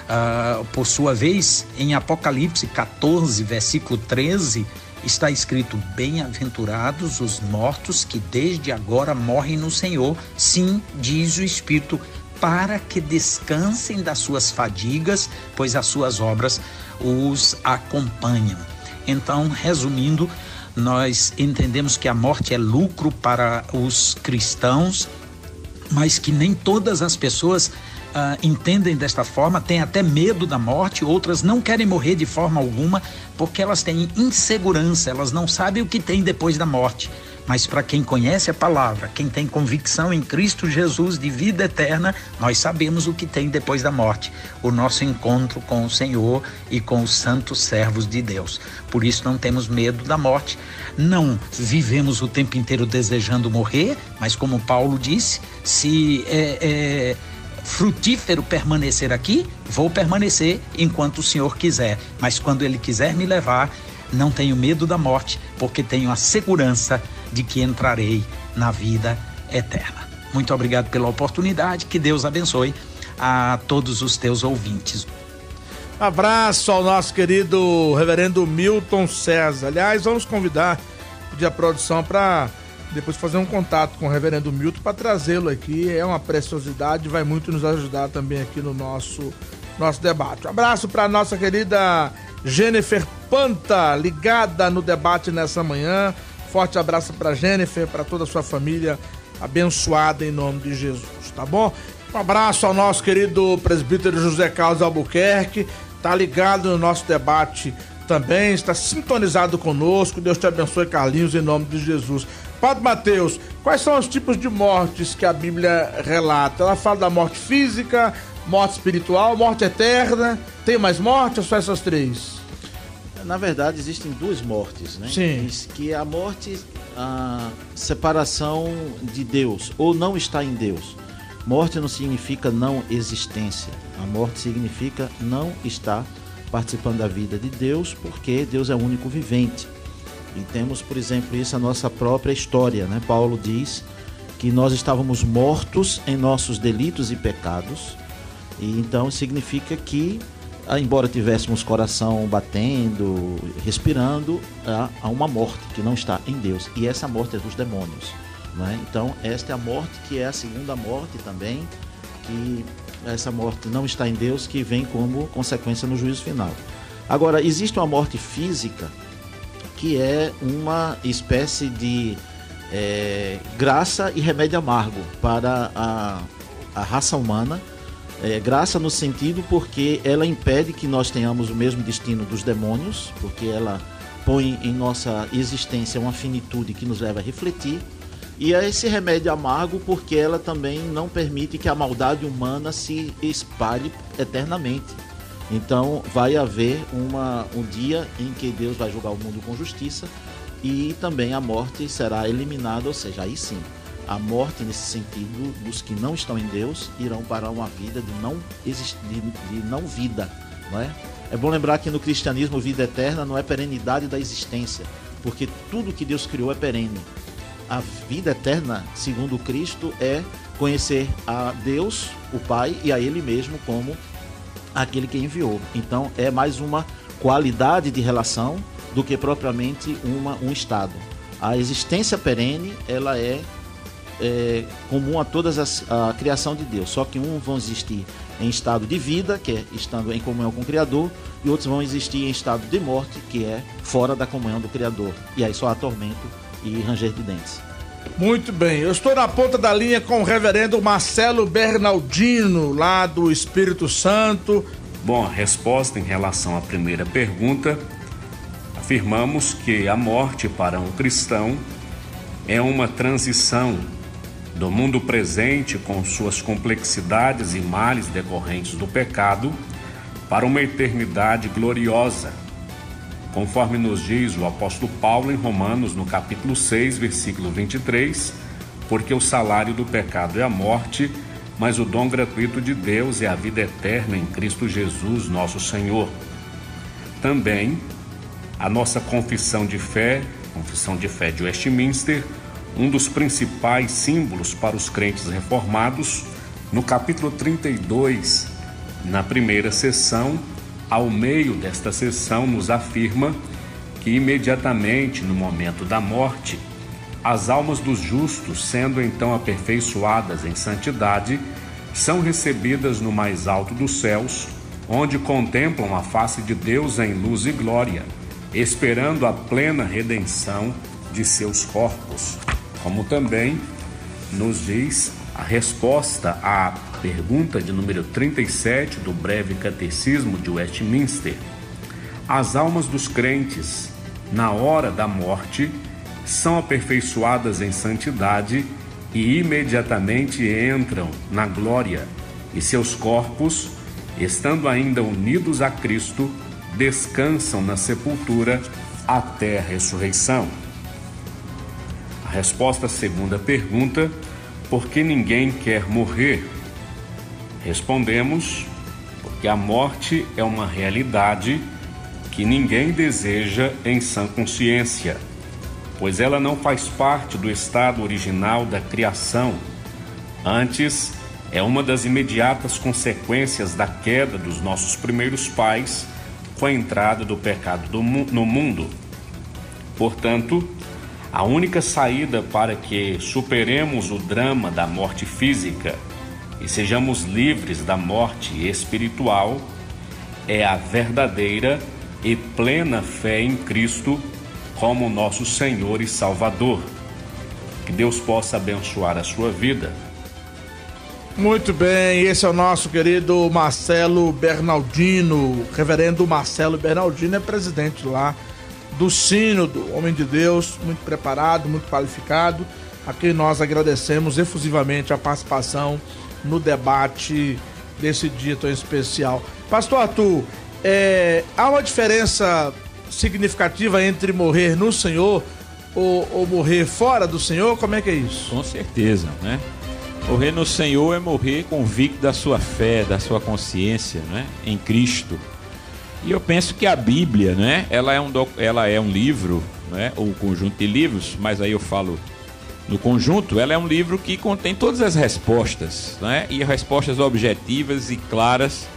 Uh, por sua vez, em Apocalipse 14, versículo 13, está escrito: Bem-aventurados os mortos que desde agora morrem no Senhor. Sim, diz o Espírito, para que descansem das suas fadigas, pois as suas obras os acompanham. Então, resumindo, nós entendemos que a morte é lucro para os cristãos, mas que nem todas as pessoas Uh, entendem desta forma, têm até medo da morte, outras não querem morrer de forma alguma porque elas têm insegurança, elas não sabem o que tem depois da morte. Mas para quem conhece a palavra, quem tem convicção em Cristo Jesus de vida eterna, nós sabemos o que tem depois da morte, o nosso encontro com o Senhor e com os santos servos de Deus. Por isso não temos medo da morte, não vivemos o tempo inteiro desejando morrer, mas como Paulo disse, se é, é frutífero permanecer aqui, vou permanecer enquanto o Senhor quiser. Mas quando Ele quiser me levar, não tenho medo da morte, porque tenho a segurança de que entrarei na vida eterna. Muito obrigado pela oportunidade, que Deus abençoe a todos os teus ouvintes. Abraço ao nosso querido reverendo Milton César. Aliás, vamos convidar pedir a produção para depois fazer um contato com o reverendo Milton para trazê-lo aqui. É uma preciosidade, vai muito nos ajudar também aqui no nosso, nosso debate. Um abraço para nossa querida Jennifer Panta, ligada no debate nessa manhã. Forte abraço para Jennifer, para toda a sua família, abençoada em nome de Jesus, tá bom? Um abraço ao nosso querido presbítero José Carlos Albuquerque, tá ligado no nosso debate também, está sintonizado conosco. Deus te abençoe, Carlinhos, em nome de Jesus. Padre Mateus, quais são os tipos de mortes que a Bíblia relata? Ela fala da morte física, morte espiritual, morte eterna. Tem mais morte ou só essas três? Na verdade, existem duas mortes, né? Sim. Que é a morte, a separação de Deus, ou não está em Deus. Morte não significa não existência. A morte significa não estar participando da vida de Deus, porque Deus é o único vivente. E temos, por exemplo, isso a nossa própria história, né? Paulo diz que nós estávamos mortos em nossos delitos e pecados. E então significa que ah, embora tivéssemos coração batendo, respirando, há uma morte que não está em Deus. E essa morte é dos demônios. Né? Então, esta é a morte que é a segunda morte também, que essa morte não está em Deus, que vem como consequência no juízo final. Agora, existe uma morte física, que é uma espécie de é, graça e remédio amargo para a, a raça humana. É, graça no sentido porque ela impede que nós tenhamos o mesmo destino dos demônios, porque ela põe em nossa existência uma finitude que nos leva a refletir e é esse remédio amargo porque ela também não permite que a maldade humana se espalhe eternamente. Então vai haver uma, um dia em que Deus vai julgar o mundo com justiça e também a morte será eliminada, ou seja, aí sim, a morte nesse sentido dos que não estão em Deus irão para uma vida de não, exist, de, não vida, não é? É bom lembrar que no cristianismo vida eterna não é perenidade da existência, porque tudo que Deus criou é perene a vida eterna, segundo Cristo, é conhecer a Deus, o Pai, e a Ele mesmo como aquele que enviou. Então é mais uma qualidade de relação do que propriamente uma, um estado. A existência perene ela é, é comum a todas as a criação de Deus. Só que uns vão existir em estado de vida, que é estando em comunhão com o Criador, e outros vão existir em estado de morte, que é fora da comunhão do Criador. E aí só há tormento e ranger de dentes. Muito bem, eu estou na ponta da linha com o reverendo Marcelo Bernardino, lá do Espírito Santo. Bom, a resposta em relação à primeira pergunta, afirmamos que a morte para um cristão é uma transição do mundo presente com suas complexidades e males decorrentes do pecado para uma eternidade gloriosa conforme nos diz o apóstolo Paulo em Romanos, no capítulo 6, versículo 23, porque o salário do pecado é a morte, mas o dom gratuito de Deus é a vida eterna em Cristo Jesus, nosso Senhor. Também a nossa confissão de fé, confissão de fé de Westminster, um dos principais símbolos para os crentes reformados, no capítulo 32, na primeira sessão, ao meio desta sessão, nos afirma que imediatamente no momento da morte, as almas dos justos, sendo então aperfeiçoadas em santidade, são recebidas no mais alto dos céus, onde contemplam a face de Deus em luz e glória, esperando a plena redenção de seus corpos. Como também nos diz a resposta à pergunta de número 37 do breve catecismo de Westminster. As almas dos crentes, na hora da morte, são aperfeiçoadas em santidade e imediatamente entram na glória, e seus corpos, estando ainda unidos a Cristo, descansam na sepultura até a ressurreição. A resposta à segunda pergunta porque ninguém quer morrer? Respondemos, porque a morte é uma realidade que ninguém deseja em sã consciência, pois ela não faz parte do estado original da criação. Antes, é uma das imediatas consequências da queda dos nossos primeiros pais com a entrada do pecado do mu no mundo. Portanto, a única saída para que superemos o drama da morte física e sejamos livres da morte espiritual é a verdadeira e plena fé em Cristo como nosso Senhor e Salvador. Que Deus possa abençoar a sua vida muito bem, esse é o nosso querido Marcelo Bernardino. Reverendo Marcelo Bernardino é presidente lá do Sínodo, homem de Deus, muito preparado, muito qualificado. A quem nós agradecemos efusivamente a participação no debate desse dia tão especial. Pastor Arthur, é, há uma diferença significativa entre morrer no Senhor ou, ou morrer fora do Senhor? Como é que é isso? Com certeza, né? Morrer no Senhor é morrer convicto da sua fé, da sua consciência, né? Em Cristo. E eu penso que a Bíblia, né? Ela é um, ela é um livro, né? Ou um conjunto de livros, mas aí eu falo no conjunto, ela é um livro que contém todas as respostas, né? E respostas objetivas e claras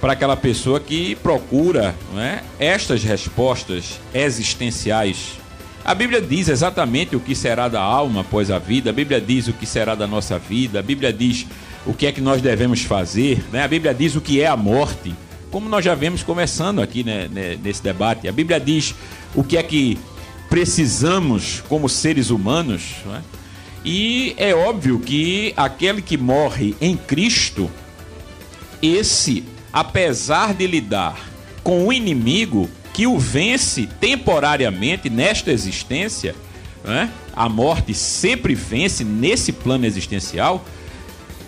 para aquela pessoa que procura, né? Estas respostas existenciais a Bíblia diz exatamente o que será da alma após a vida, a Bíblia diz o que será da nossa vida, a Bíblia diz o que é que nós devemos fazer, né? a Bíblia diz o que é a morte, como nós já vemos começando aqui né, né, nesse debate. A Bíblia diz o que é que precisamos como seres humanos. Né? E é óbvio que aquele que morre em Cristo, esse, apesar de lidar com o inimigo, que o vence temporariamente nesta existência, né? a morte sempre vence nesse plano existencial.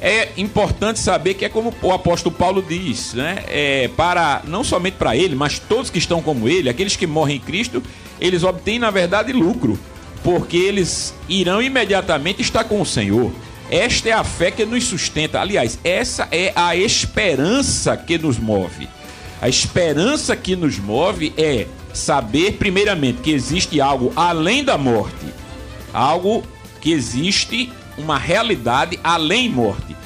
É importante saber que é como o apóstolo Paulo diz, né? É para não somente para ele, mas todos que estão como ele, aqueles que morrem em Cristo, eles obtêm na verdade lucro, porque eles irão imediatamente estar com o Senhor. Esta é a fé que nos sustenta. Aliás, essa é a esperança que nos move. A esperança que nos move é saber, primeiramente, que existe algo além da morte, algo que existe uma realidade além morte.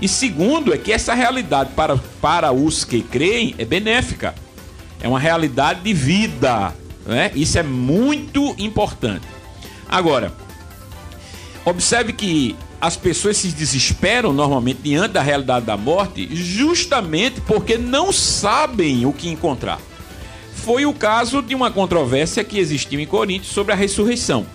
E segundo, é que essa realidade para, para os que creem é benéfica, é uma realidade de vida. Né? Isso é muito importante. Agora, observe que as pessoas se desesperam normalmente diante da realidade da morte justamente porque não sabem o que encontrar. Foi o caso de uma controvérsia que existiu em Corinto sobre a ressurreição.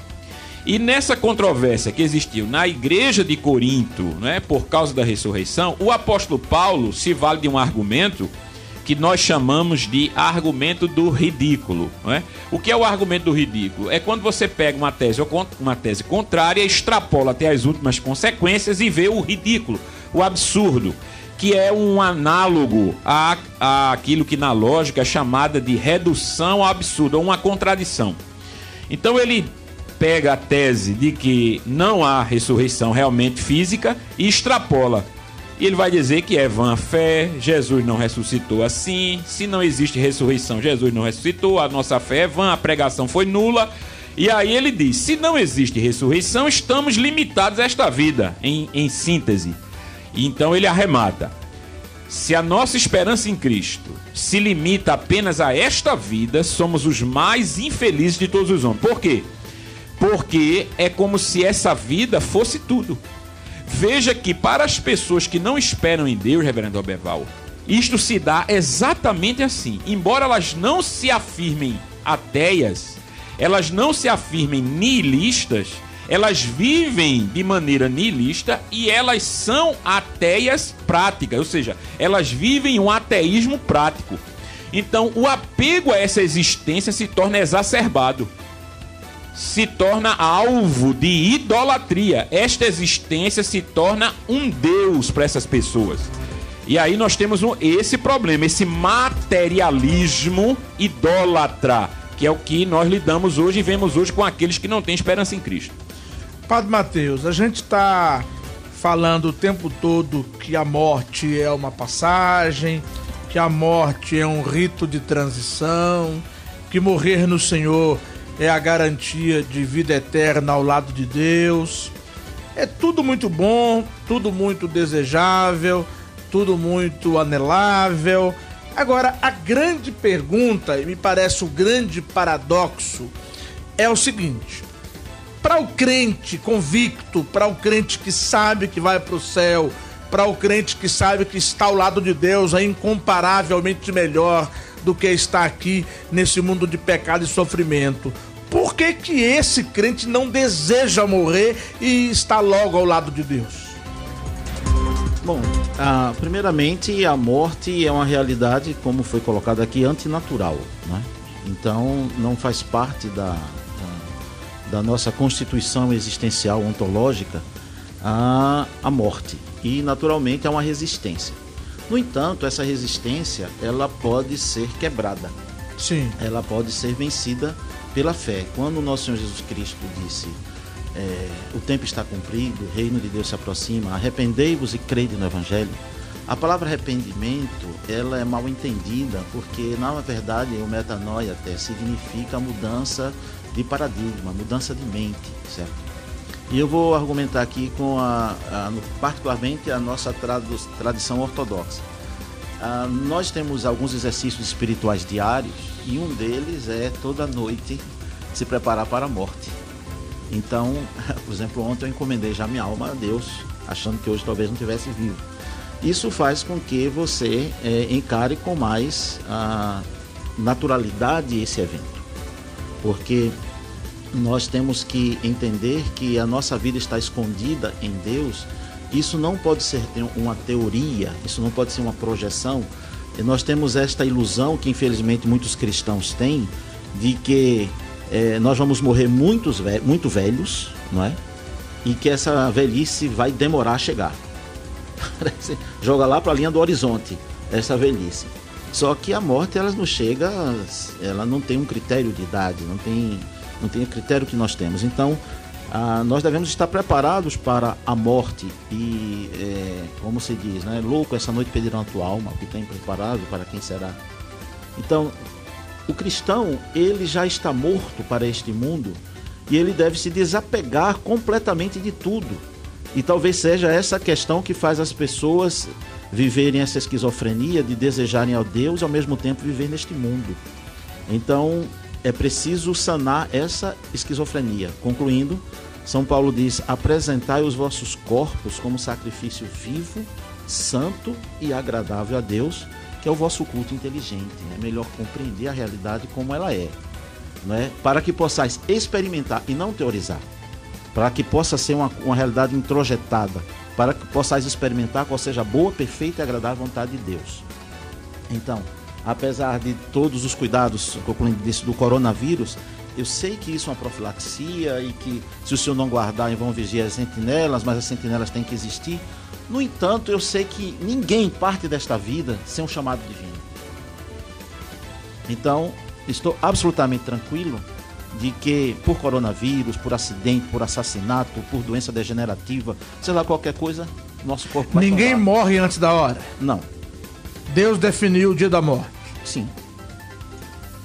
E nessa controvérsia que existiu na igreja de Corinto, né, por causa da ressurreição, o apóstolo Paulo se vale de um argumento que nós chamamos de argumento do ridículo. Não é? O que é o argumento do ridículo? É quando você pega uma tese, uma tese contrária, extrapola até as últimas consequências e vê o ridículo, o absurdo, que é um análogo a, a aquilo que na lógica é chamada de redução ao absurdo, ou uma contradição. Então ele pega a tese de que não há ressurreição realmente física e extrapola e ele vai dizer que é vã fé, Jesus não ressuscitou assim. Se não existe ressurreição, Jesus não ressuscitou, a nossa fé é vã, a pregação foi nula. E aí ele diz: se não existe ressurreição, estamos limitados a esta vida, em, em síntese. Então ele arremata: se a nossa esperança em Cristo se limita apenas a esta vida, somos os mais infelizes de todos os homens. Por quê? Porque é como se essa vida fosse tudo. Veja que para as pessoas que não esperam em Deus, reverendo Alberval, isto se dá exatamente assim. Embora elas não se afirmem ateias, elas não se afirmem nihilistas, elas vivem de maneira nihilista e elas são ateias práticas, ou seja, elas vivem um ateísmo prático. Então, o apego a essa existência se torna exacerbado se torna alvo de idolatria. Esta existência se torna um Deus para essas pessoas. E aí nós temos um, esse problema, esse materialismo idólatra, que é o que nós lidamos hoje e vemos hoje com aqueles que não têm esperança em Cristo. Padre Mateus, a gente está falando o tempo todo que a morte é uma passagem, que a morte é um rito de transição, que morrer no Senhor é a garantia de vida eterna ao lado de Deus. É tudo muito bom, tudo muito desejável, tudo muito anelável. Agora, a grande pergunta, e me parece o grande paradoxo, é o seguinte: para o crente convicto, para o crente que sabe que vai para o céu, para o crente que sabe que está ao lado de Deus, é incomparavelmente melhor do que estar aqui nesse mundo de pecado e sofrimento. Por que, que esse crente não deseja morrer e está logo ao lado de Deus? Bom, ah, primeiramente a morte é uma realidade, como foi colocado aqui, antinatural. Né? Então não faz parte da, da, da nossa constituição existencial ontológica a, a morte. E naturalmente há uma resistência. No entanto, essa resistência ela pode ser quebrada. Sim. Ela pode ser vencida pela fé. Quando o nosso Senhor Jesus Cristo disse: é, O tempo está cumprido, o reino de Deus se aproxima, arrependei-vos e crede no Evangelho. A palavra arrependimento ela é mal entendida porque, na verdade, o metanoia até significa mudança de paradigma, mudança de mente, certo? E eu vou argumentar aqui com a, a particularmente a nossa tradição ortodoxa. Ah, nós temos alguns exercícios espirituais diários e um deles é toda noite se preparar para a morte. Então, por exemplo, ontem eu encomendei já minha alma a Deus, achando que hoje talvez não tivesse vivo. Isso faz com que você é, encare com mais naturalidade esse evento, porque nós temos que entender que a nossa vida está escondida em Deus. Isso não pode ser uma teoria, isso não pode ser uma projeção. Nós temos esta ilusão que infelizmente muitos cristãos têm de que é, nós vamos morrer muitos, muito velhos, não é? E que essa velhice vai demorar a chegar. Joga lá para a linha do horizonte essa velhice. Só que a morte ela não chega, ela não tem um critério de idade, não tem, não tem o critério que nós temos. Então, ah, nós devemos estar preparados para a morte e, é, como se diz, né? Louco, essa noite pedirão a tua alma, o que tem preparado para quem será. Então, o cristão, ele já está morto para este mundo e ele deve se desapegar completamente de tudo. E talvez seja essa questão que faz as pessoas viverem essa esquizofrenia de desejarem ao Deus ao mesmo tempo viver neste mundo. Então, é preciso sanar essa esquizofrenia. Concluindo, São Paulo diz: apresentai os vossos corpos como sacrifício vivo, santo e agradável a Deus, que é o vosso culto inteligente. É melhor compreender a realidade como ela é, né? para que possais experimentar e não teorizar, para que possa ser uma, uma realidade introjetada, para que possais experimentar qual seja a boa, perfeita e agradável vontade de Deus. Então, apesar de todos os cuidados, concluindo disso, do coronavírus, eu sei que isso é uma profilaxia e que se o senhor não guardar, vão vigiar as sentinelas, mas as sentinelas têm que existir. No entanto, eu sei que ninguém parte desta vida sem um chamado divino. Então, estou absolutamente tranquilo de que por coronavírus, por acidente, por assassinato, por doença degenerativa, sei lá qualquer coisa, nosso corpo vai Ninguém morre antes da hora. Não. Deus definiu o dia da morte. Sim.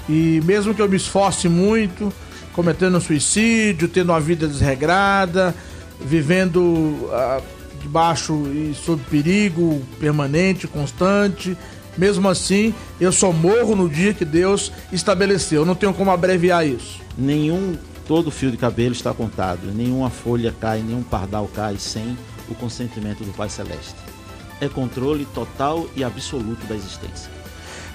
E mesmo que eu me esforce muito, cometendo um suicídio, tendo uma vida desregrada, vivendo uh, debaixo e sob perigo permanente, constante. Mesmo assim, eu só morro no dia que Deus estabeleceu. Eu não tenho como abreviar isso. Nenhum todo fio de cabelo está contado, nenhuma folha cai, nenhum pardal cai sem o consentimento do Pai Celeste. É controle total e absoluto da existência.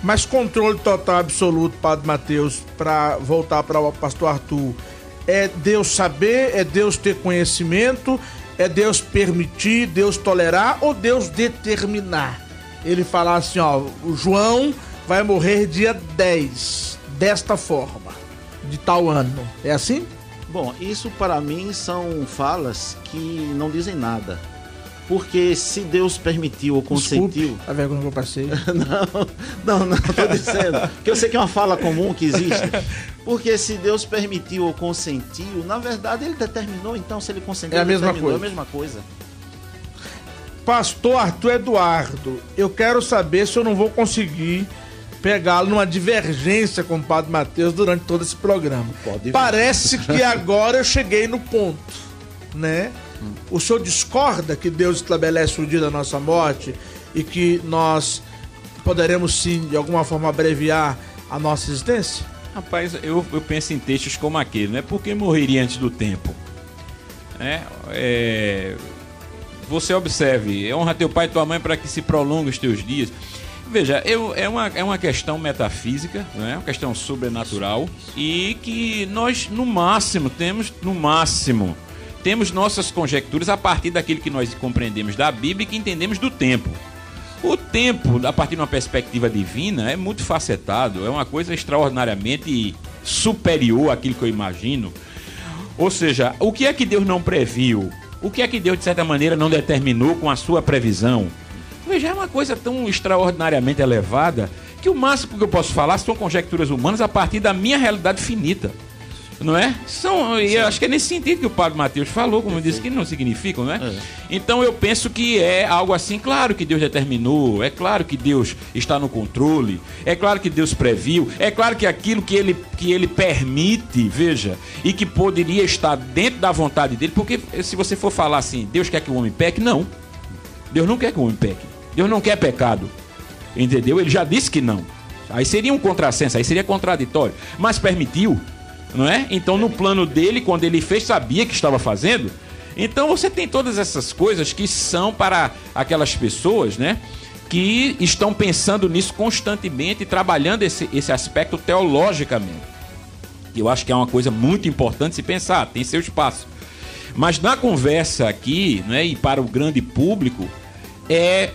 Mas controle total absoluto, Padre Mateus, para voltar para o pastor Arthur, é Deus saber, é Deus ter conhecimento, é Deus permitir, Deus tolerar ou Deus determinar? Ele falar assim, ó, o João vai morrer dia 10, desta forma, de tal ano. É assim? Bom, isso para mim são falas que não dizem nada. Porque se Deus permitiu ou consentiu. Desculpe, a vergonha que eu passei. não, não, não, tô dizendo. que eu sei que é uma fala comum que existe. Porque se Deus permitiu ou consentiu, na verdade ele determinou, então se ele consentiu, é a mesma coisa. É a mesma coisa. Pastor Arthur Eduardo, eu quero saber se eu não vou conseguir pegá-lo numa divergência com o Padre Mateus durante todo esse programa. Pode Parece que agora eu cheguei no ponto, né? O senhor discorda que Deus estabelece o dia da nossa morte e que nós poderemos sim, de alguma forma, abreviar a nossa existência? Rapaz, eu, eu penso em textos como aquele, não é porque morreria antes do tempo. É, é, você observe, honra teu pai e tua mãe para que se prolongue os teus dias. Veja, eu, é, uma, é uma questão metafísica, não é uma questão sobrenatural e que nós, no máximo, temos, no máximo, temos nossas conjecturas a partir daquilo que nós compreendemos da Bíblia e que entendemos do tempo. O tempo, a partir de uma perspectiva divina, é muito facetado, é uma coisa extraordinariamente superior àquilo que eu imagino. Ou seja, o que é que Deus não previu? O que é que Deus, de certa maneira, não determinou com a sua previsão? Veja, é uma coisa tão extraordinariamente elevada que o máximo que eu posso falar são conjecturas humanas a partir da minha realidade finita. Não é? São, e eu acho que é nesse sentido que o Padre Mateus falou, como eu disse, que não significam, não é? é? Então eu penso que é algo assim, claro que Deus determinou, é claro que Deus está no controle, é claro que Deus previu, é claro que aquilo que ele, que ele permite, veja, e que poderia estar dentro da vontade dele, porque se você for falar assim, Deus quer que o homem peque, não. Deus não quer que o homem peque. Deus não quer pecado. Entendeu? Ele já disse que não. Aí seria um contrassenso, aí seria contraditório. Mas permitiu, não é? Então, no plano dele, quando ele fez, sabia que estava fazendo. Então, você tem todas essas coisas que são para aquelas pessoas, né? Que estão pensando nisso constantemente e trabalhando esse, esse aspecto teologicamente. Eu acho que é uma coisa muito importante se pensar, tem seu espaço. Mas na conversa aqui, né, e para o grande público, é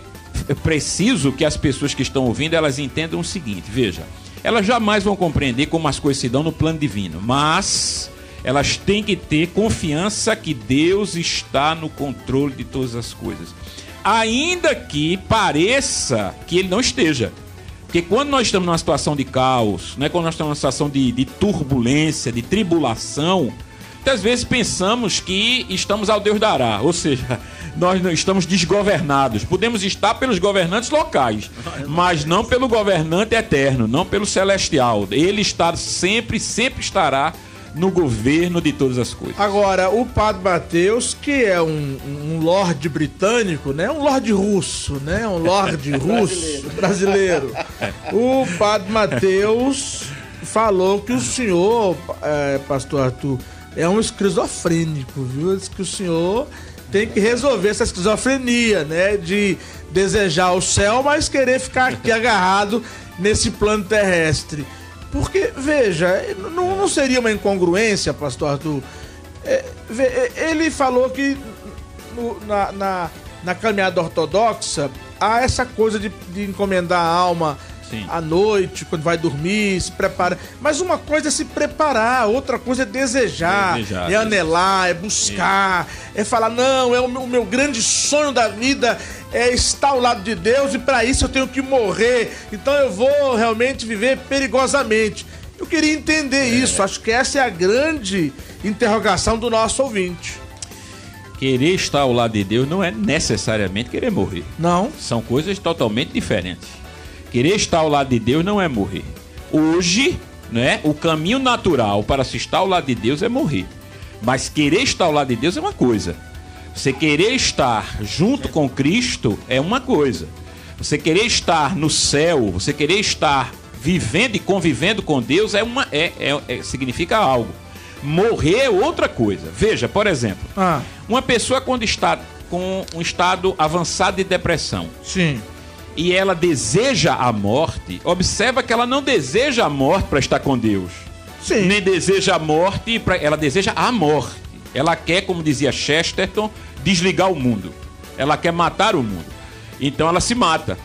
preciso que as pessoas que estão ouvindo elas entendam o seguinte: veja, elas jamais vão compreender como as coisas se dão no plano divino, mas elas têm que ter confiança que Deus está no controle de todas as coisas, ainda que pareça que Ele não esteja. Porque quando nós estamos numa situação de caos, né, quando nós estamos numa situação de, de turbulência, de tribulação, muitas vezes pensamos que estamos ao Deus dará, ou seja, nós não estamos desgovernados. Podemos estar pelos governantes locais, mas não pelo governante eterno, não pelo celestial. Ele está sempre, sempre estará no governo de todas as coisas. Agora, o Padre Mateus, que é um, um lorde britânico, né? Um lorde russo, né? Um lorde russo brasileiro. O Padre Mateus falou que o senhor, é, pastor Arthur, é um esquizofrênico, viu? Diz que o senhor tem que resolver essa esquizofrenia, né? De desejar o céu, mas querer ficar aqui agarrado nesse plano terrestre. Porque, veja, não, não seria uma incongruência, pastor Arthur? É, é, ele falou que no, na, na, na, caminhada ortodoxa há essa coisa de, de encomendar a alma Sim. à noite, quando vai dormir, se prepara. Mas uma coisa é se preparar, outra coisa é desejar, desejar é anelar, é buscar, isso. é falar, não, é o meu, o meu, grande sonho da vida é estar ao lado de Deus e para isso eu tenho que morrer. Então eu vou realmente viver perigosamente. Eu queria entender é. isso, acho que essa é a grande interrogação do nosso ouvinte. Querer estar ao lado de Deus não é necessariamente querer morrer. Não. São coisas totalmente diferentes. Querer estar ao lado de Deus não é morrer. Hoje, né, o caminho natural para se estar ao lado de Deus é morrer. Mas querer estar ao lado de Deus é uma coisa. Você querer estar junto com Cristo é uma coisa. Você querer estar no céu, você querer estar vivendo e convivendo com Deus é uma é, é, é significa algo. Morrer é outra coisa. Veja, por exemplo, ah. uma pessoa quando está com um estado avançado de depressão. Sim e ela deseja a morte, observa que ela não deseja a morte para estar com Deus. Sim. Nem deseja a morte, pra... ela deseja a morte. Ela quer, como dizia Chesterton, desligar o mundo. Ela quer matar o mundo. Então ela se mata.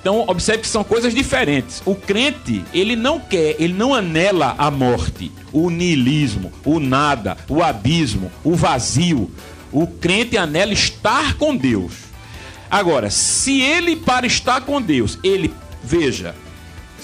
Então, observe que são coisas diferentes. O crente, ele não quer, ele não anela a morte, o niilismo, o nada, o abismo, o vazio. O crente anela estar com Deus. Agora, se ele, para estar com Deus, ele, veja,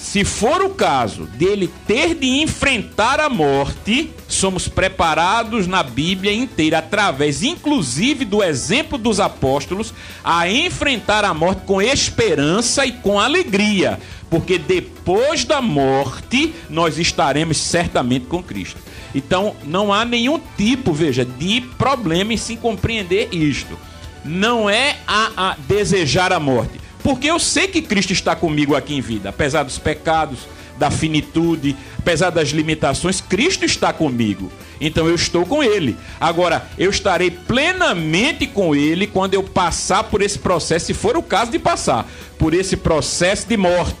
se for o caso dele ter de enfrentar a morte, somos preparados na Bíblia inteira, através inclusive do exemplo dos apóstolos, a enfrentar a morte com esperança e com alegria, porque depois da morte nós estaremos certamente com Cristo. Então, não há nenhum tipo, veja, de problema em se compreender isto. Não é a, a desejar a morte. Porque eu sei que Cristo está comigo aqui em vida, apesar dos pecados, da finitude, apesar das limitações, Cristo está comigo. Então eu estou com Ele. Agora, eu estarei plenamente com Ele quando eu passar por esse processo, se for o caso de passar, por esse processo de morte.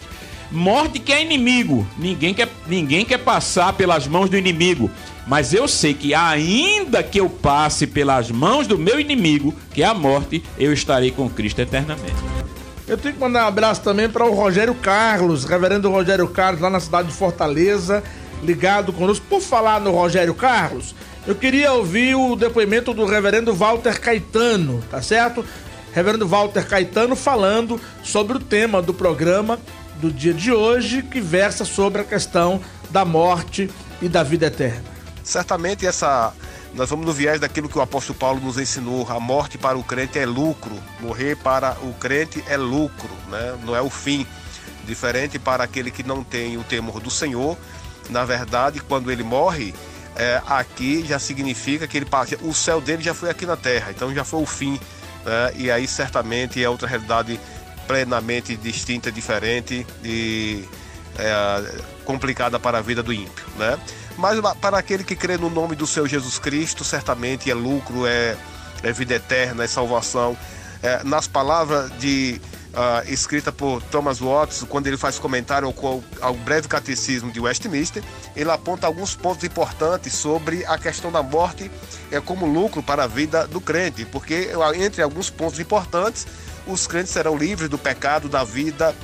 Morte que é inimigo. Ninguém quer, ninguém quer passar pelas mãos do inimigo. Mas eu sei que ainda que eu passe pelas mãos do meu inimigo, que é a morte, eu estarei com Cristo eternamente. Eu tenho que mandar um abraço também para o Rogério Carlos, reverendo Rogério Carlos, lá na cidade de Fortaleza, ligado conosco. Por falar no Rogério Carlos, eu queria ouvir o depoimento do reverendo Walter Caetano, tá certo? Reverendo Walter Caetano falando sobre o tema do programa do dia de hoje, que versa sobre a questão da morte e da vida eterna. Certamente essa nós vamos no viés daquilo que o apóstolo Paulo nos ensinou. A morte para o crente é lucro, morrer para o crente é lucro, né? não é o fim. Diferente para aquele que não tem o temor do Senhor, na verdade, quando ele morre, é, aqui já significa que ele o céu dele já foi aqui na terra, então já foi o fim. Né? E aí certamente é outra realidade plenamente distinta, diferente e é, complicada para a vida do ímpio, né? Mas para aquele que crê no nome do seu Jesus Cristo, certamente é lucro, é, é vida eterna, é salvação. É, nas palavras de uh, escrita por Thomas Watts, quando ele faz comentário ao, ao, breve catecismo de Westminster, ele aponta alguns pontos importantes sobre a questão da morte é, como lucro para a vida do crente, porque entre alguns pontos importantes, os crentes serão livres do pecado, da vida,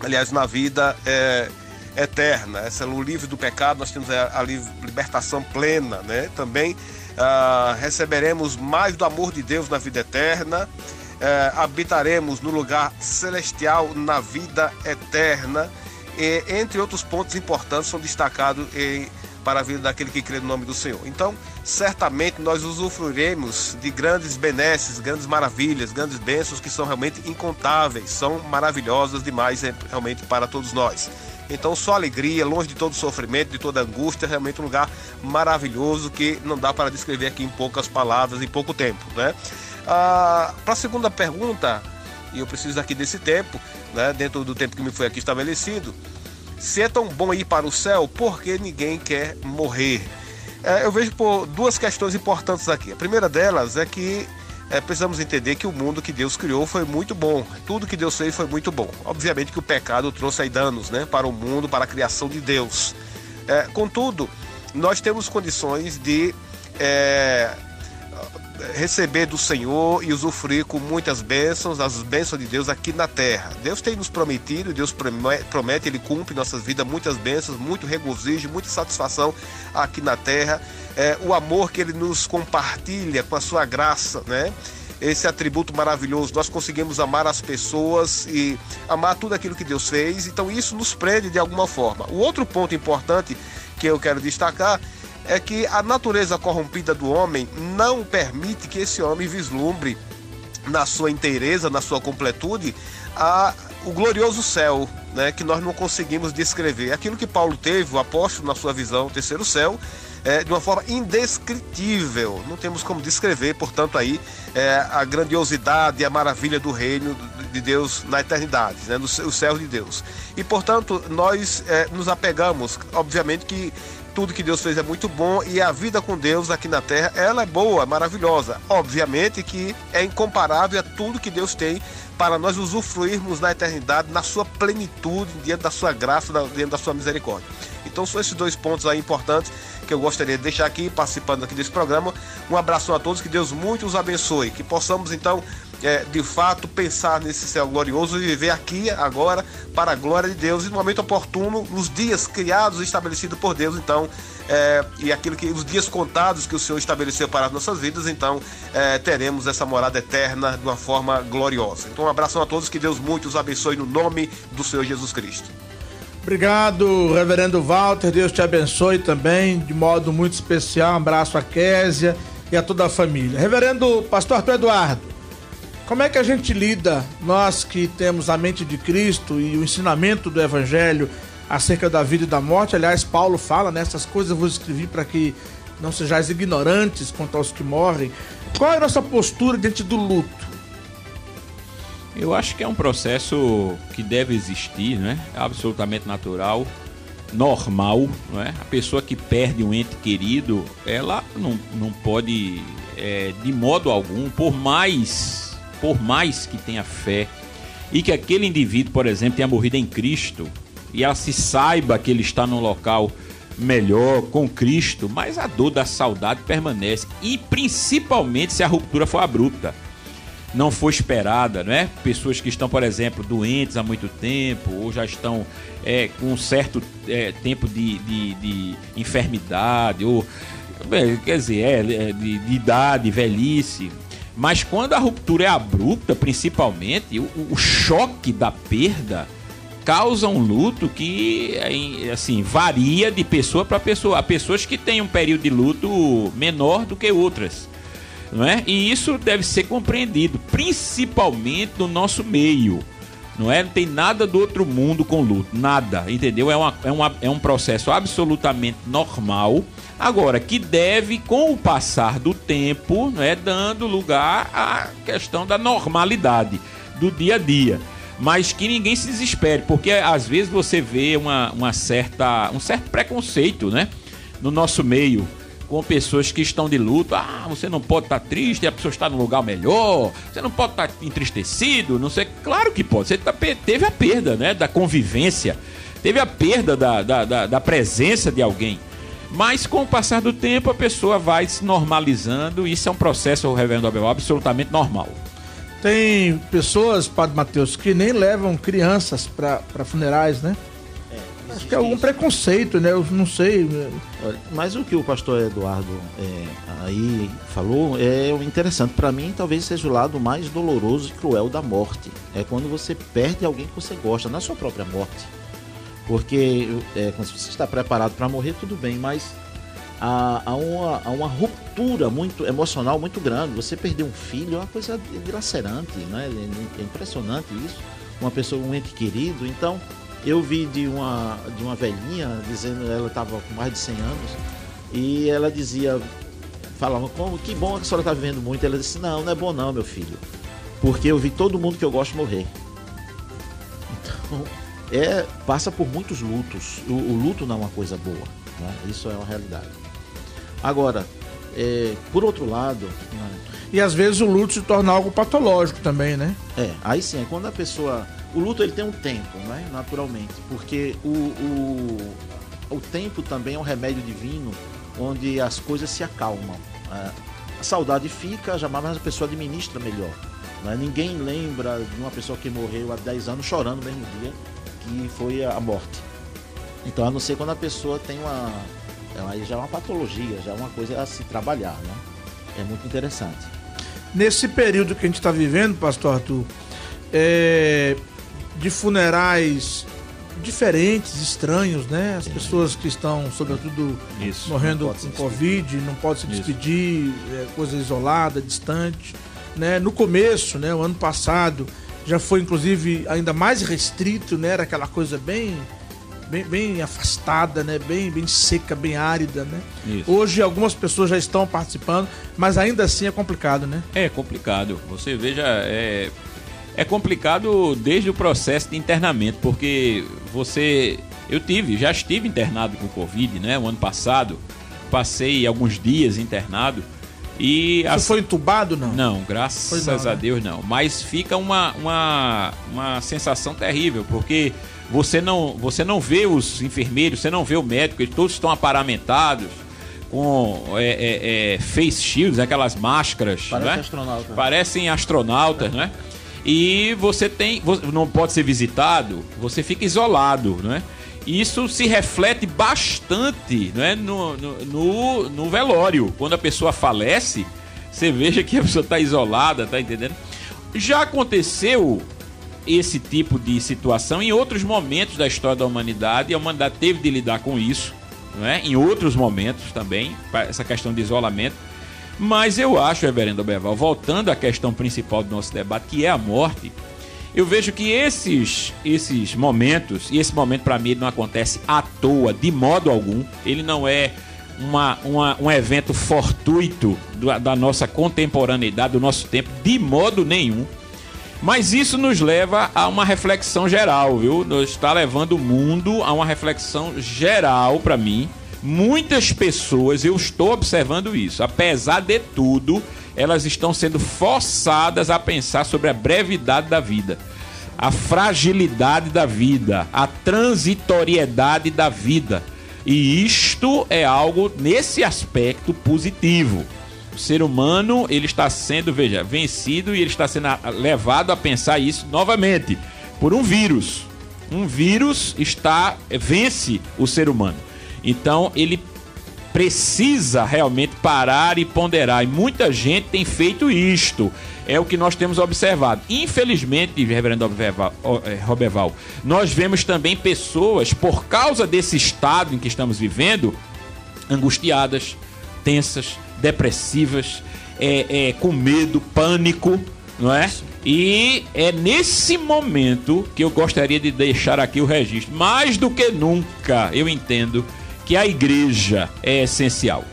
aliás, na vida é, eterna. Essa é o livre do pecado, nós temos a, a libertação plena, né? Também ah, receberemos mais do amor de Deus na vida eterna. Eh, habitaremos no lugar celestial na vida eterna. E, entre outros pontos importantes, são destacados em, para a vida daquele que crê no nome do Senhor. Então, certamente nós usufruiremos de grandes benesses, grandes maravilhas, grandes bênçãos que são realmente incontáveis, são maravilhosas demais realmente para todos nós. Então, só alegria, longe de todo sofrimento, de toda angústia, realmente um lugar maravilhoso que não dá para descrever aqui em poucas palavras, em pouco tempo, né? Ah, para a segunda pergunta, e eu preciso aqui desse tempo, né, dentro do tempo que me foi aqui estabelecido, se é tão bom ir para o céu, por que ninguém quer morrer? É, eu vejo por duas questões importantes aqui. A primeira delas é que é, precisamos entender que o mundo que Deus criou foi muito bom. Tudo que Deus fez foi muito bom. Obviamente que o pecado trouxe aí danos né, para o mundo, para a criação de Deus. É, contudo, nós temos condições de é, receber do Senhor e usufruir com muitas bênçãos, as bênçãos de Deus aqui na terra. Deus tem nos prometido, Deus promete, Ele cumpre nossas vidas muitas bênçãos, muito regozijo, muita satisfação aqui na terra. É, o amor que Ele nos compartilha com a sua graça, né? Esse atributo maravilhoso, nós conseguimos amar as pessoas e amar tudo aquilo que Deus fez, então isso nos prende de alguma forma. O outro ponto importante que eu quero destacar é que a natureza corrompida do homem não permite que esse homem vislumbre na sua inteireza, na sua completude, a, o glorioso céu, né, que nós não conseguimos descrever. Aquilo que Paulo teve, o apóstolo, na sua visão, o terceiro céu, é, de uma forma indescritível. Não temos como descrever, portanto, aí é, a grandiosidade e a maravilha do reino de Deus na eternidade, né, no céu de Deus. E, portanto, nós é, nos apegamos, obviamente que tudo que Deus fez é muito bom e a vida com Deus aqui na terra, ela é boa, maravilhosa. Obviamente que é incomparável a tudo que Deus tem para nós usufruirmos na eternidade, na sua plenitude, diante da sua graça, diante da sua misericórdia. Então são esses dois pontos aí importantes que eu gostaria de deixar aqui, participando aqui desse programa. Um abraço a todos, que Deus muito os abençoe, que possamos então é, de fato pensar nesse céu glorioso e viver aqui agora para a glória de Deus e no momento oportuno, nos dias criados e estabelecidos por Deus, então, é, e aquilo que os dias contados que o Senhor estabeleceu para as nossas vidas, então é, teremos essa morada eterna de uma forma gloriosa. Então, um abraço a todos, que Deus muito os abençoe no nome do Senhor Jesus Cristo. Obrigado, Reverendo Walter. Deus te abençoe também, de modo muito especial. Um abraço a Késia e a toda a família. Reverendo Pastor Arthur Eduardo, como é que a gente lida, nós que temos a mente de Cristo e o ensinamento do Evangelho, acerca da vida e da morte. Aliás, Paulo fala nessas coisas eu vos escrevi para que não sejais ignorantes quanto aos que morrem. Qual é a nossa postura diante do luto? Eu acho que é um processo que deve existir, né? É absolutamente natural, normal, não é? A pessoa que perde um ente querido, ela não, não pode, é, de modo algum, por mais, por mais que tenha fé e que aquele indivíduo, por exemplo, tenha morrido em Cristo e ela se saiba que ele está num local melhor com Cristo, mas a dor da saudade permanece e principalmente se a ruptura for abrupta não foi esperada, não é? Pessoas que estão, por exemplo, doentes há muito tempo ou já estão é, com um certo é, tempo de, de, de, enfermidade ou quer dizer, é, é, de, de, idade, velhice. Mas quando a ruptura é abrupta, principalmente, o, o choque da perda causa um luto que assim varia de pessoa para pessoa. Há pessoas que têm um período de luto menor do que outras não é? E isso deve ser compreendido, principalmente no nosso meio. Não é? Não tem nada do outro mundo com luto, nada, entendeu? É, uma, é, uma, é um processo absolutamente normal. Agora, que deve, com o passar do tempo, não é, dando lugar à questão da normalidade do dia a dia. Mas que ninguém se desespere, porque às vezes você vê uma, uma certa, um certo preconceito né, no nosso meio com pessoas que estão de luto. Ah, você não pode estar triste, a pessoa está num lugar melhor, você não pode estar entristecido, não sei. Claro que pode. Você tá, teve a perda né, da convivência, teve a perda da, da, da, da presença de alguém. Mas com o passar do tempo a pessoa vai se normalizando isso é um processo, Reverendo Abel, absolutamente normal. Tem pessoas, Padre Mateus, que nem levam crianças para funerais, né? Acho que é algum preconceito, né? Eu não sei. Mas o que o pastor Eduardo é, aí falou é interessante. Para mim, talvez seja o lado mais doloroso e cruel da morte. É quando você perde alguém que você gosta, na sua própria morte. Porque é, quando você está preparado para morrer, tudo bem, mas há, há, uma, há uma ruptura muito emocional muito grande. Você perder um filho é uma coisa dilacerante, né? É impressionante isso. Uma pessoa, um ente querido. Então, eu vi de uma, de uma velhinha dizendo, ela estava com mais de 100 anos, e ela dizia, falava, como que bom que a senhora está vivendo muito. Ela disse, não, não é bom não, meu filho. Porque eu vi todo mundo que eu gosto morrer. Então, é, passa por muitos lutos. O, o luto não é uma coisa boa. Né? Isso é uma realidade. Agora, é, por outro lado. E às vezes o luto se torna algo patológico também, né? É, aí sim, é quando a pessoa o luto ele tem um tempo, né? naturalmente, porque o, o, o tempo também é um remédio divino onde as coisas se acalmam. A saudade fica, jamais a pessoa administra melhor. Né? Ninguém lembra de uma pessoa que morreu há 10 anos chorando no mesmo dia, que foi a morte. Então, a não ser quando a pessoa tem uma. Aí já é uma patologia, já é uma coisa a se trabalhar. Né? É muito interessante. Nesse período que a gente está vivendo, pastor Arthur, é, de funerais diferentes, estranhos, né? As pessoas que estão, sobretudo, Isso, morrendo com Covid, não pode se despedir, é, coisa isolada, distante. Né? No começo, né, o ano passado, já foi inclusive ainda mais restrito, né? Era aquela coisa bem bem, bem afastada, né? Bem, bem seca, bem árida, né? Isso. Hoje algumas pessoas já estão participando, mas ainda assim é complicado, né? É complicado. Você veja, é, é complicado desde o processo de internamento, porque você. Eu tive, já estive internado com Covid, né? O ano passado. Passei alguns dias internado. E Você a... foi entubado, não? Não, graças não, a né? Deus não. Mas fica uma, uma, uma sensação terrível, porque você não, você não vê os enfermeiros, você não vê o médico, eles todos estão aparamentados com é, é, é, face shields, aquelas máscaras. Parece né? astronauta. Parecem astronautas, né? e você tem não pode ser visitado, você fica isolado, né? Isso se reflete bastante né, no, no, no, no velório. Quando a pessoa falece, você veja que a pessoa está isolada, tá entendendo? Já aconteceu esse tipo de situação em outros momentos da história da humanidade, a humanidade teve de lidar com isso, né? em outros momentos também, essa questão de isolamento. Mas eu acho, reverendo Beval, voltando à questão principal do nosso debate, que é a morte, Eu vejo que esses, esses momentos, e esse momento para mim não acontece à toa, de modo algum, ele não é uma, uma, um evento fortuito da, da nossa contemporaneidade, do nosso tempo, de modo nenhum. Mas isso nos leva a uma reflexão geral, viu? Está levando o mundo a uma reflexão geral para mim. Muitas pessoas, eu estou observando isso, apesar de tudo, elas estão sendo forçadas a pensar sobre a brevidade da vida, a fragilidade da vida, a transitoriedade da vida. E isto é algo nesse aspecto positivo. O ser humano, ele está sendo, veja, vencido e ele está sendo levado a pensar isso novamente por um vírus. Um vírus está vence o ser humano. Então, ele precisa realmente parar e ponderar. E muita gente tem feito isto. É o que nós temos observado. Infelizmente, reverendo eh, Roberval, nós vemos também pessoas, por causa desse estado em que estamos vivendo, angustiadas, tensas, depressivas, é, é, com medo, pânico, não é? E é nesse momento que eu gostaria de deixar aqui o registro. Mais do que nunca, eu entendo que a igreja é essencial.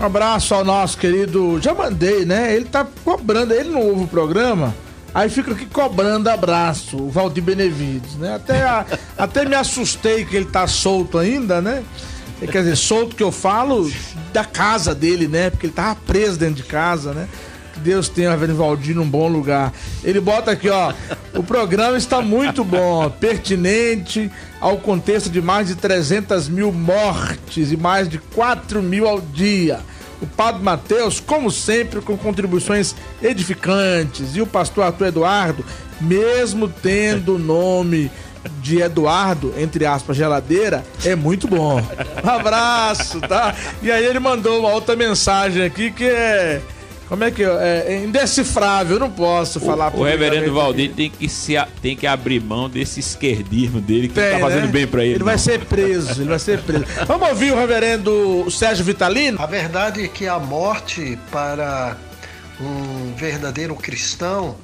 Um abraço ao nosso querido. Já mandei, né? Ele tá cobrando, ele não ouve o programa. Aí fica aqui cobrando abraço, o Valdir Benevides, né? Até, a, até me assustei que ele tá solto ainda, né? Quer dizer, solto que eu falo da casa dele, né? Porque ele tava preso dentro de casa, né? Que Deus tenha o Valdir num bom lugar. Ele bota aqui, ó. O programa está muito bom, pertinente ao contexto de mais de 300 mil mortes e mais de 4 mil ao dia. O Padre Mateus, como sempre, com contribuições edificantes. E o pastor Arthur Eduardo, mesmo tendo o nome de Eduardo, entre aspas, geladeira, é muito bom. Um abraço, tá? E aí ele mandou uma outra mensagem aqui que é como é que é, é indecifrável, eu não posso falar. O, o reverendo Valdir tem que, se, tem que abrir mão desse esquerdismo dele que tem, tá fazendo né? bem para ele. Ele não. vai ser preso, ele vai ser preso. Vamos ouvir o reverendo Sérgio Vitalino? A verdade é que a morte para um verdadeiro cristão,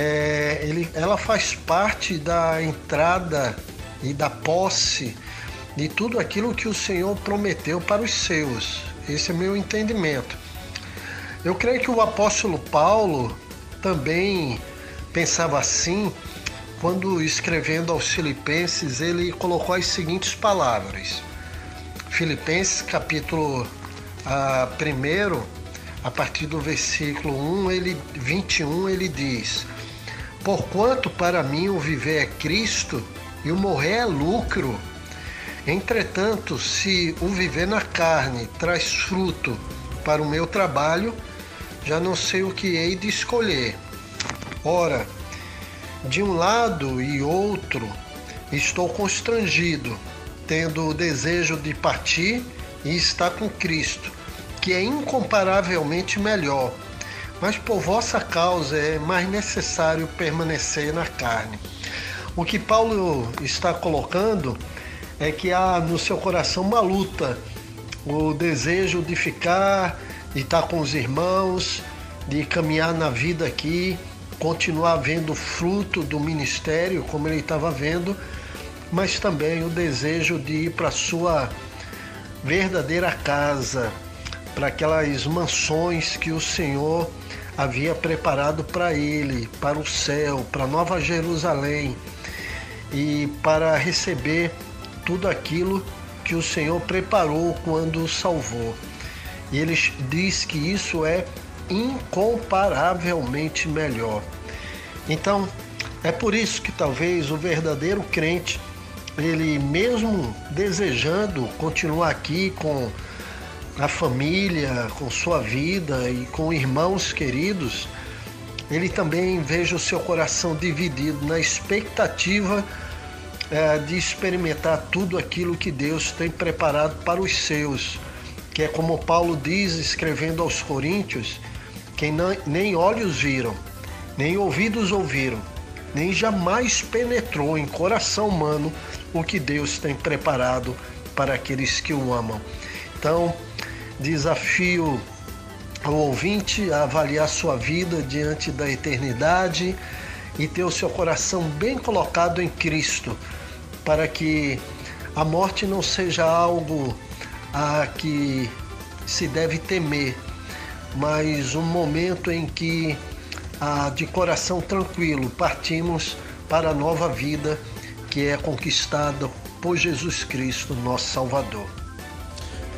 é, ele, ela faz parte da entrada e da posse de tudo aquilo que o Senhor prometeu para os seus. Esse é meu entendimento. Eu creio que o apóstolo Paulo também pensava assim quando escrevendo aos Filipenses, ele colocou as seguintes palavras. Filipenses capítulo ah, 1, a partir do versículo 1, ele, 21, ele diz: Porquanto para mim o viver é Cristo e o morrer é lucro. Entretanto, se o viver na carne traz fruto para o meu trabalho, já não sei o que hei de escolher. Ora, de um lado e outro estou constrangido, tendo o desejo de partir e estar com Cristo, que é incomparavelmente melhor. Mas por vossa causa é mais necessário permanecer na carne. O que Paulo está colocando é que há no seu coração uma luta, o desejo de ficar de estar com os irmãos, de caminhar na vida aqui, continuar vendo fruto do ministério como ele estava vendo, mas também o desejo de ir para a sua verdadeira casa, para aquelas mansões que o Senhor havia preparado para ele, para o céu, para Nova Jerusalém e para receber tudo aquilo que o Senhor preparou quando o salvou. E ele diz que isso é incomparavelmente melhor. Então, é por isso que talvez o verdadeiro crente, ele mesmo desejando continuar aqui com a família, com sua vida e com irmãos queridos, ele também veja o seu coração dividido na expectativa é, de experimentar tudo aquilo que Deus tem preparado para os seus que é como Paulo diz escrevendo aos Coríntios, que nem olhos viram, nem ouvidos ouviram, nem jamais penetrou em coração humano o que Deus tem preparado para aqueles que o amam. Então, desafio o ouvinte a avaliar sua vida diante da eternidade e ter o seu coração bem colocado em Cristo, para que a morte não seja algo a que se deve temer, mas um momento em que, ah, de coração tranquilo, partimos para a nova vida que é conquistada por Jesus Cristo, nosso Salvador.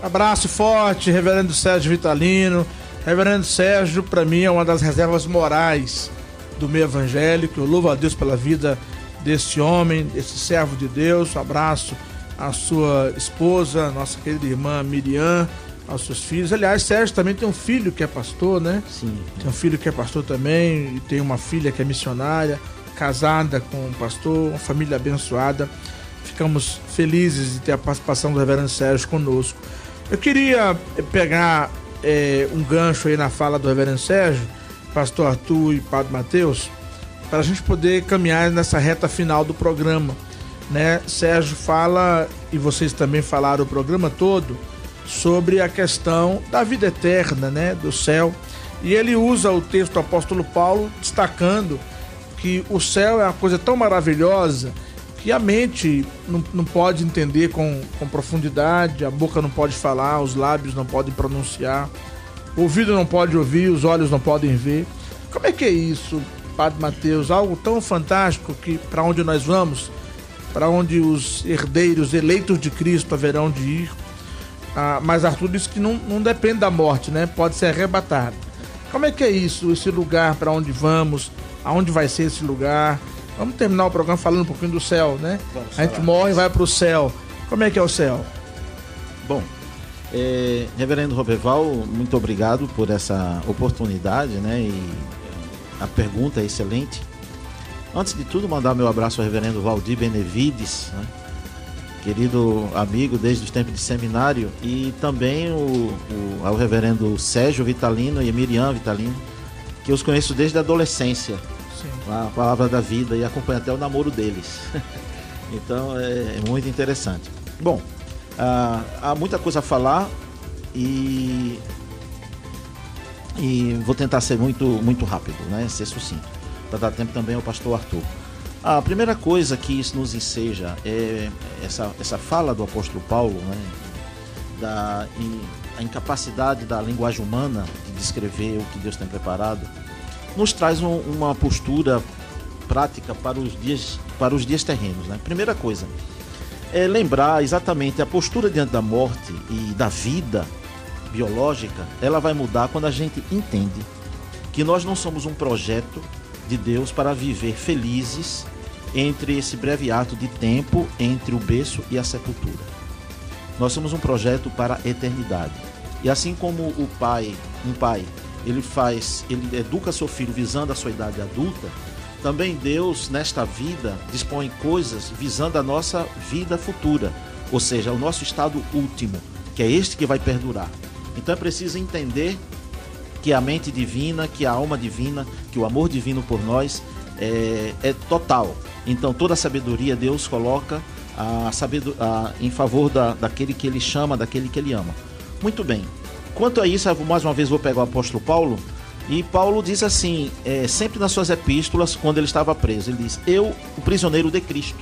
Abraço forte, Reverendo Sérgio Vitalino. Reverendo Sérgio, para mim, é uma das reservas morais do meio evangélico. Eu louvo a Deus pela vida desse homem, desse servo de Deus. Um abraço à sua esposa, nossa querida irmã Miriam, aos seus filhos. Aliás, Sérgio também tem um filho que é pastor, né? Sim. Tem um filho que é pastor também, e tem uma filha que é missionária, casada com um pastor, uma família abençoada. Ficamos felizes de ter a participação do Reverendo Sérgio conosco. Eu queria pegar é, um gancho aí na fala do Reverendo Sérgio, Pastor Arthur e Padre Mateus, para a gente poder caminhar nessa reta final do programa. Né? Sérgio fala, e vocês também falaram o programa todo, sobre a questão da vida eterna, né? do céu. E ele usa o texto do apóstolo Paulo destacando que o céu é uma coisa tão maravilhosa que a mente não, não pode entender com, com profundidade, a boca não pode falar, os lábios não podem pronunciar, o ouvido não pode ouvir, os olhos não podem ver. Como é que é isso, Padre Mateus? Algo tão fantástico que para onde nós vamos, para onde os herdeiros eleitos de Cristo haverão de ir. Ah, mas Arthur disse que não, não depende da morte, né? Pode ser arrebatado. Como é que é isso, esse lugar para onde vamos, aonde vai ser esse lugar? Vamos terminar o programa falando um pouquinho do céu, né? Vamos a gente falar. morre e vai para o céu. Como é que é o céu? Bom, é, Reverendo Roberval, muito obrigado por essa oportunidade, né? E a pergunta é excelente. Antes de tudo, mandar meu abraço ao Reverendo Valdir Benevides, né? querido amigo desde os tempos de seminário, e também o, o- ao Reverendo Sérgio Vitalino e a Miriam Vitalino, que eu os conheço desde a adolescência, Sim. a palavra da vida, e acompanho até o namoro deles. então é, é muito interessante. Bom, ah, há muita coisa a falar e e vou tentar ser muito muito rápido, né? Ser sucinto, para dar tempo também ao pastor Arthur. A primeira coisa que isso nos enseja é essa, essa fala do apóstolo Paulo, né? Da a incapacidade da linguagem humana de descrever o que Deus tem preparado, nos traz um- uma postura prática para os dias para os dias terrenos, né? Primeira coisa, é lembrar exatamente a postura diante da morte e da vida biológica, ela vai mudar quando a gente entende que nós não somos um projeto de Deus para viver felizes entre esse breve ato de tempo entre o berço e a sepultura. Nós somos um projeto para a eternidade. E assim como o pai, um pai, ele faz, ele educa seu filho visando a sua idade adulta, também Deus nesta vida dispõe coisas visando a nossa vida futura, ou seja, o nosso estado último, que é este que vai perdurar. Então é preciso entender que a mente divina, que a alma divina, que o amor divino por nós é, é total. Então toda a sabedoria Deus coloca a a- em favor da, daquele que ele chama, daquele que ele ama. Muito bem. Quanto a isso, mais uma vez vou pegar o apóstolo Paulo. E Paulo diz assim, é, sempre nas suas epístolas, quando ele estava preso, ele diz: Eu, o prisioneiro de Cristo.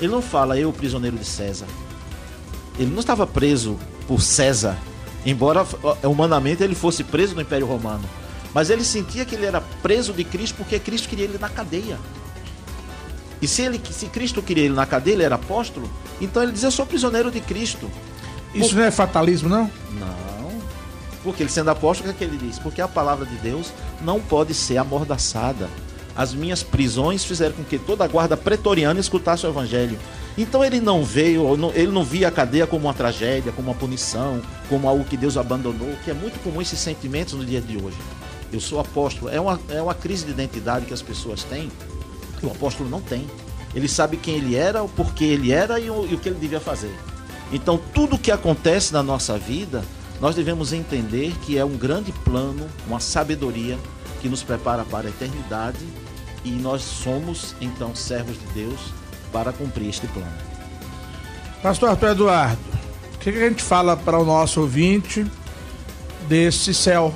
Ele não fala eu, o prisioneiro de César. Ele não estava preso por César, embora humanamente ele fosse preso no Império Romano. Mas ele sentia que ele era preso de Cristo porque Cristo queria ele na cadeia. E se, ele, se Cristo queria ele na cadeia, ele era apóstolo, então ele dizia: Eu sou prisioneiro de Cristo. Isso não é fatalismo, não? Não. Porque ele sendo apóstolo, o que, é que ele diz? Porque a palavra de Deus não pode ser amordaçada. As minhas prisões fizeram com que toda a guarda pretoriana escutasse o evangelho. Então ele não veio, ele não via a cadeia como uma tragédia, como uma punição, como algo que Deus abandonou, que é muito comum esses sentimentos no dia de hoje. Eu sou apóstolo. É uma, é uma crise de identidade que as pessoas têm, que o apóstolo não tem. Ele sabe quem ele era, o porquê ele era e o, e o que ele devia fazer. Então, tudo que acontece na nossa vida, nós devemos entender que é um grande plano, uma sabedoria que nos prepara para a eternidade e nós somos, então, servos de Deus para cumprir este plano. Pastor Arthur Eduardo, o que, a gente fala para o nosso ouvinte desse céu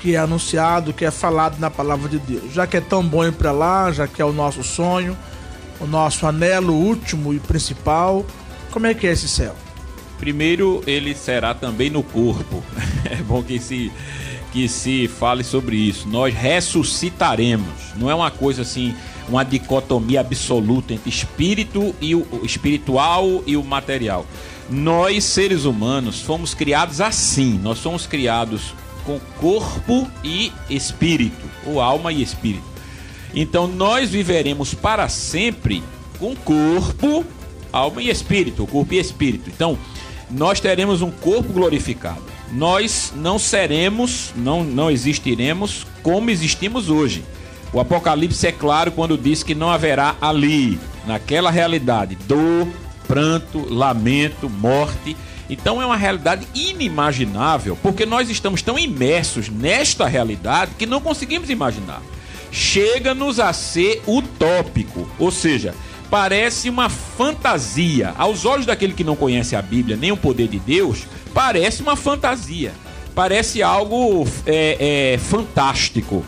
que é anunciado, que é falado na palavra de Deus. Já que é tão bom ir para lá, já que é o nosso sonho, o nosso anelo último e principal, como é que é esse céu? Primeiro, ele será também no corpo. É bom que se que se fale sobre isso. Nós ressuscitaremos. Não é uma coisa assim, uma dicotomia absoluta entre espírito e o espiritual e o material. Nós, seres humanos, fomos criados assim. Nós somos criados com corpo e espírito, ou alma e espírito. Então nós viveremos para sempre com corpo, alma e espírito, corpo e espírito. Então, nós teremos um corpo glorificado. Nós não seremos, não, não existiremos como existimos hoje. O Apocalipse é claro quando diz que não haverá ali, naquela realidade, dor, pranto, lamento, morte. Então é uma realidade inimaginável, porque nós estamos tão imersos nesta realidade que não conseguimos imaginar. Chega-nos a ser utópico, ou seja, parece uma fantasia. Aos olhos daquele que não conhece a Bíblia nem o poder de Deus, parece uma fantasia. Parece algo é, é, fantástico.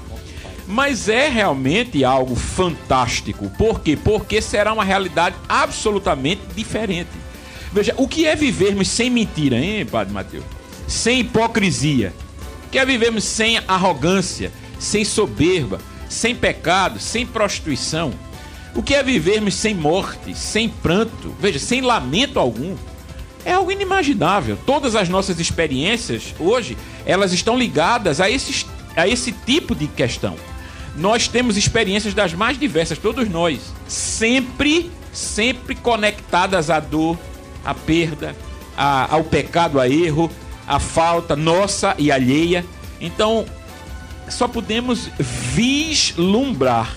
Mas é realmente algo fantástico. Por quê? Porque será uma realidade absolutamente diferente. Veja, o que é vivermos sem mentira, hein, Padre Mateus? Sem hipocrisia. Que é vivermos sem arrogância, sem soberba, sem pecado, sem prostituição? O que é vivermos sem morte, sem pranto, veja, sem lamento algum? É algo inimaginável. Todas as nossas experiências hoje, elas estão ligadas a, esses, a esse tipo de questão. Nós temos experiências das mais diversas, todos nós, sempre, sempre conectadas à dor, à perda, ao pecado, a erro, à falta nossa e alheia. Então, só podemos vislumbrar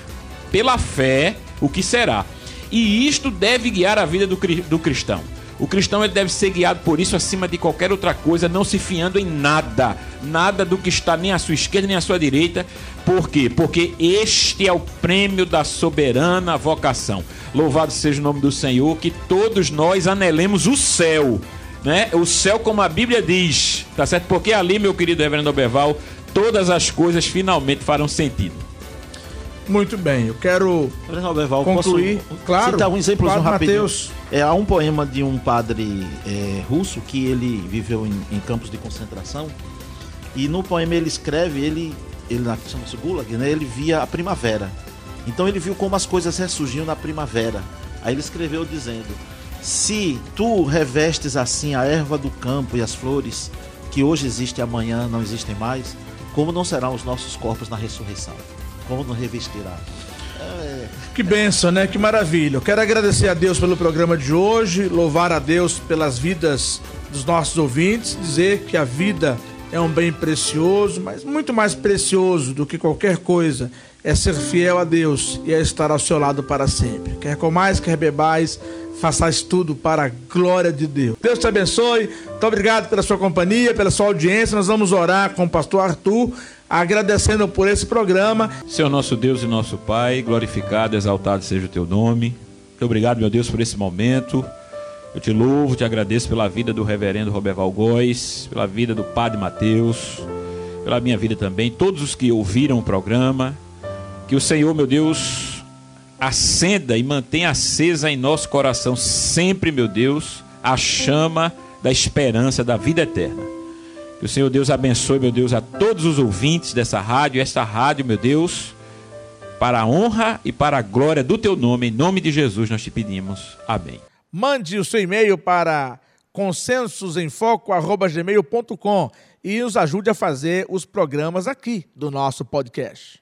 pela fé o que será. E isto deve guiar a vida do, do cristão. O cristão ele deve ser guiado por isso acima de qualquer outra coisa, não se fiando em nada, nada do que está nem à sua esquerda nem à sua direita. Por quê? Porque este é o prêmio da soberana vocação. Louvado seja o nome do Senhor, que todos nós anelemos o céu, né? O céu como a Bíblia diz, tá certo? Porque ali, meu querido Reverendo Oberval, todas as coisas finalmente farão sentido. Muito bem, eu quero concluir. Posso claro. Citar um exemplo claro, rapidinho. Mateus. É, há um poema de um padre é, russo que ele viveu em, em, campos de concentração e no poema ele escreve, ele, ele chama-se Gulag, né? Ele via a primavera. Então ele viu como as coisas ressurgiam na primavera. Aí ele escreveu dizendo: Se tu revestes assim a erva do campo e as flores que hoje existem e amanhã não existem mais, como não serão os nossos corpos na ressurreição? Como revestirá. É... Que benção, né? Que maravilha. Eu quero agradecer a Deus pelo programa de hoje, louvar a Deus pelas vidas dos nossos ouvintes, dizer que a vida é um bem precioso, mas muito mais precioso do que qualquer coisa é ser fiel a Deus e é estar ao seu lado para sempre. Quer comais, quer bebais, façais tudo para a glória de Deus. Deus te abençoe. Muito obrigado pela sua companhia, pela sua audiência. Nós vamos orar com o pastor Arthur agradecendo por esse programa. Senhor nosso Deus e nosso Pai, glorificado, exaltado seja o teu nome. Muito obrigado, meu Deus, por esse momento. Eu te louvo, te agradeço pela vida do reverendo Roberval Góes, pela vida do Padre Mateus, pela minha vida também, todos os que ouviram o programa. Que o Senhor, meu Deus, acenda e mantenha acesa em nosso coração sempre, meu Deus, a chama da esperança da vida eterna. Que o Senhor Deus abençoe, meu Deus, a todos os ouvintes dessa rádio, esta rádio, meu Deus, para a honra e para a glória do teu nome, em nome de Jesus nós te pedimos. Amém. Mande o seu e-mail para consensosemfoco@gmail.com e nos ajude a fazer os programas aqui do nosso podcast.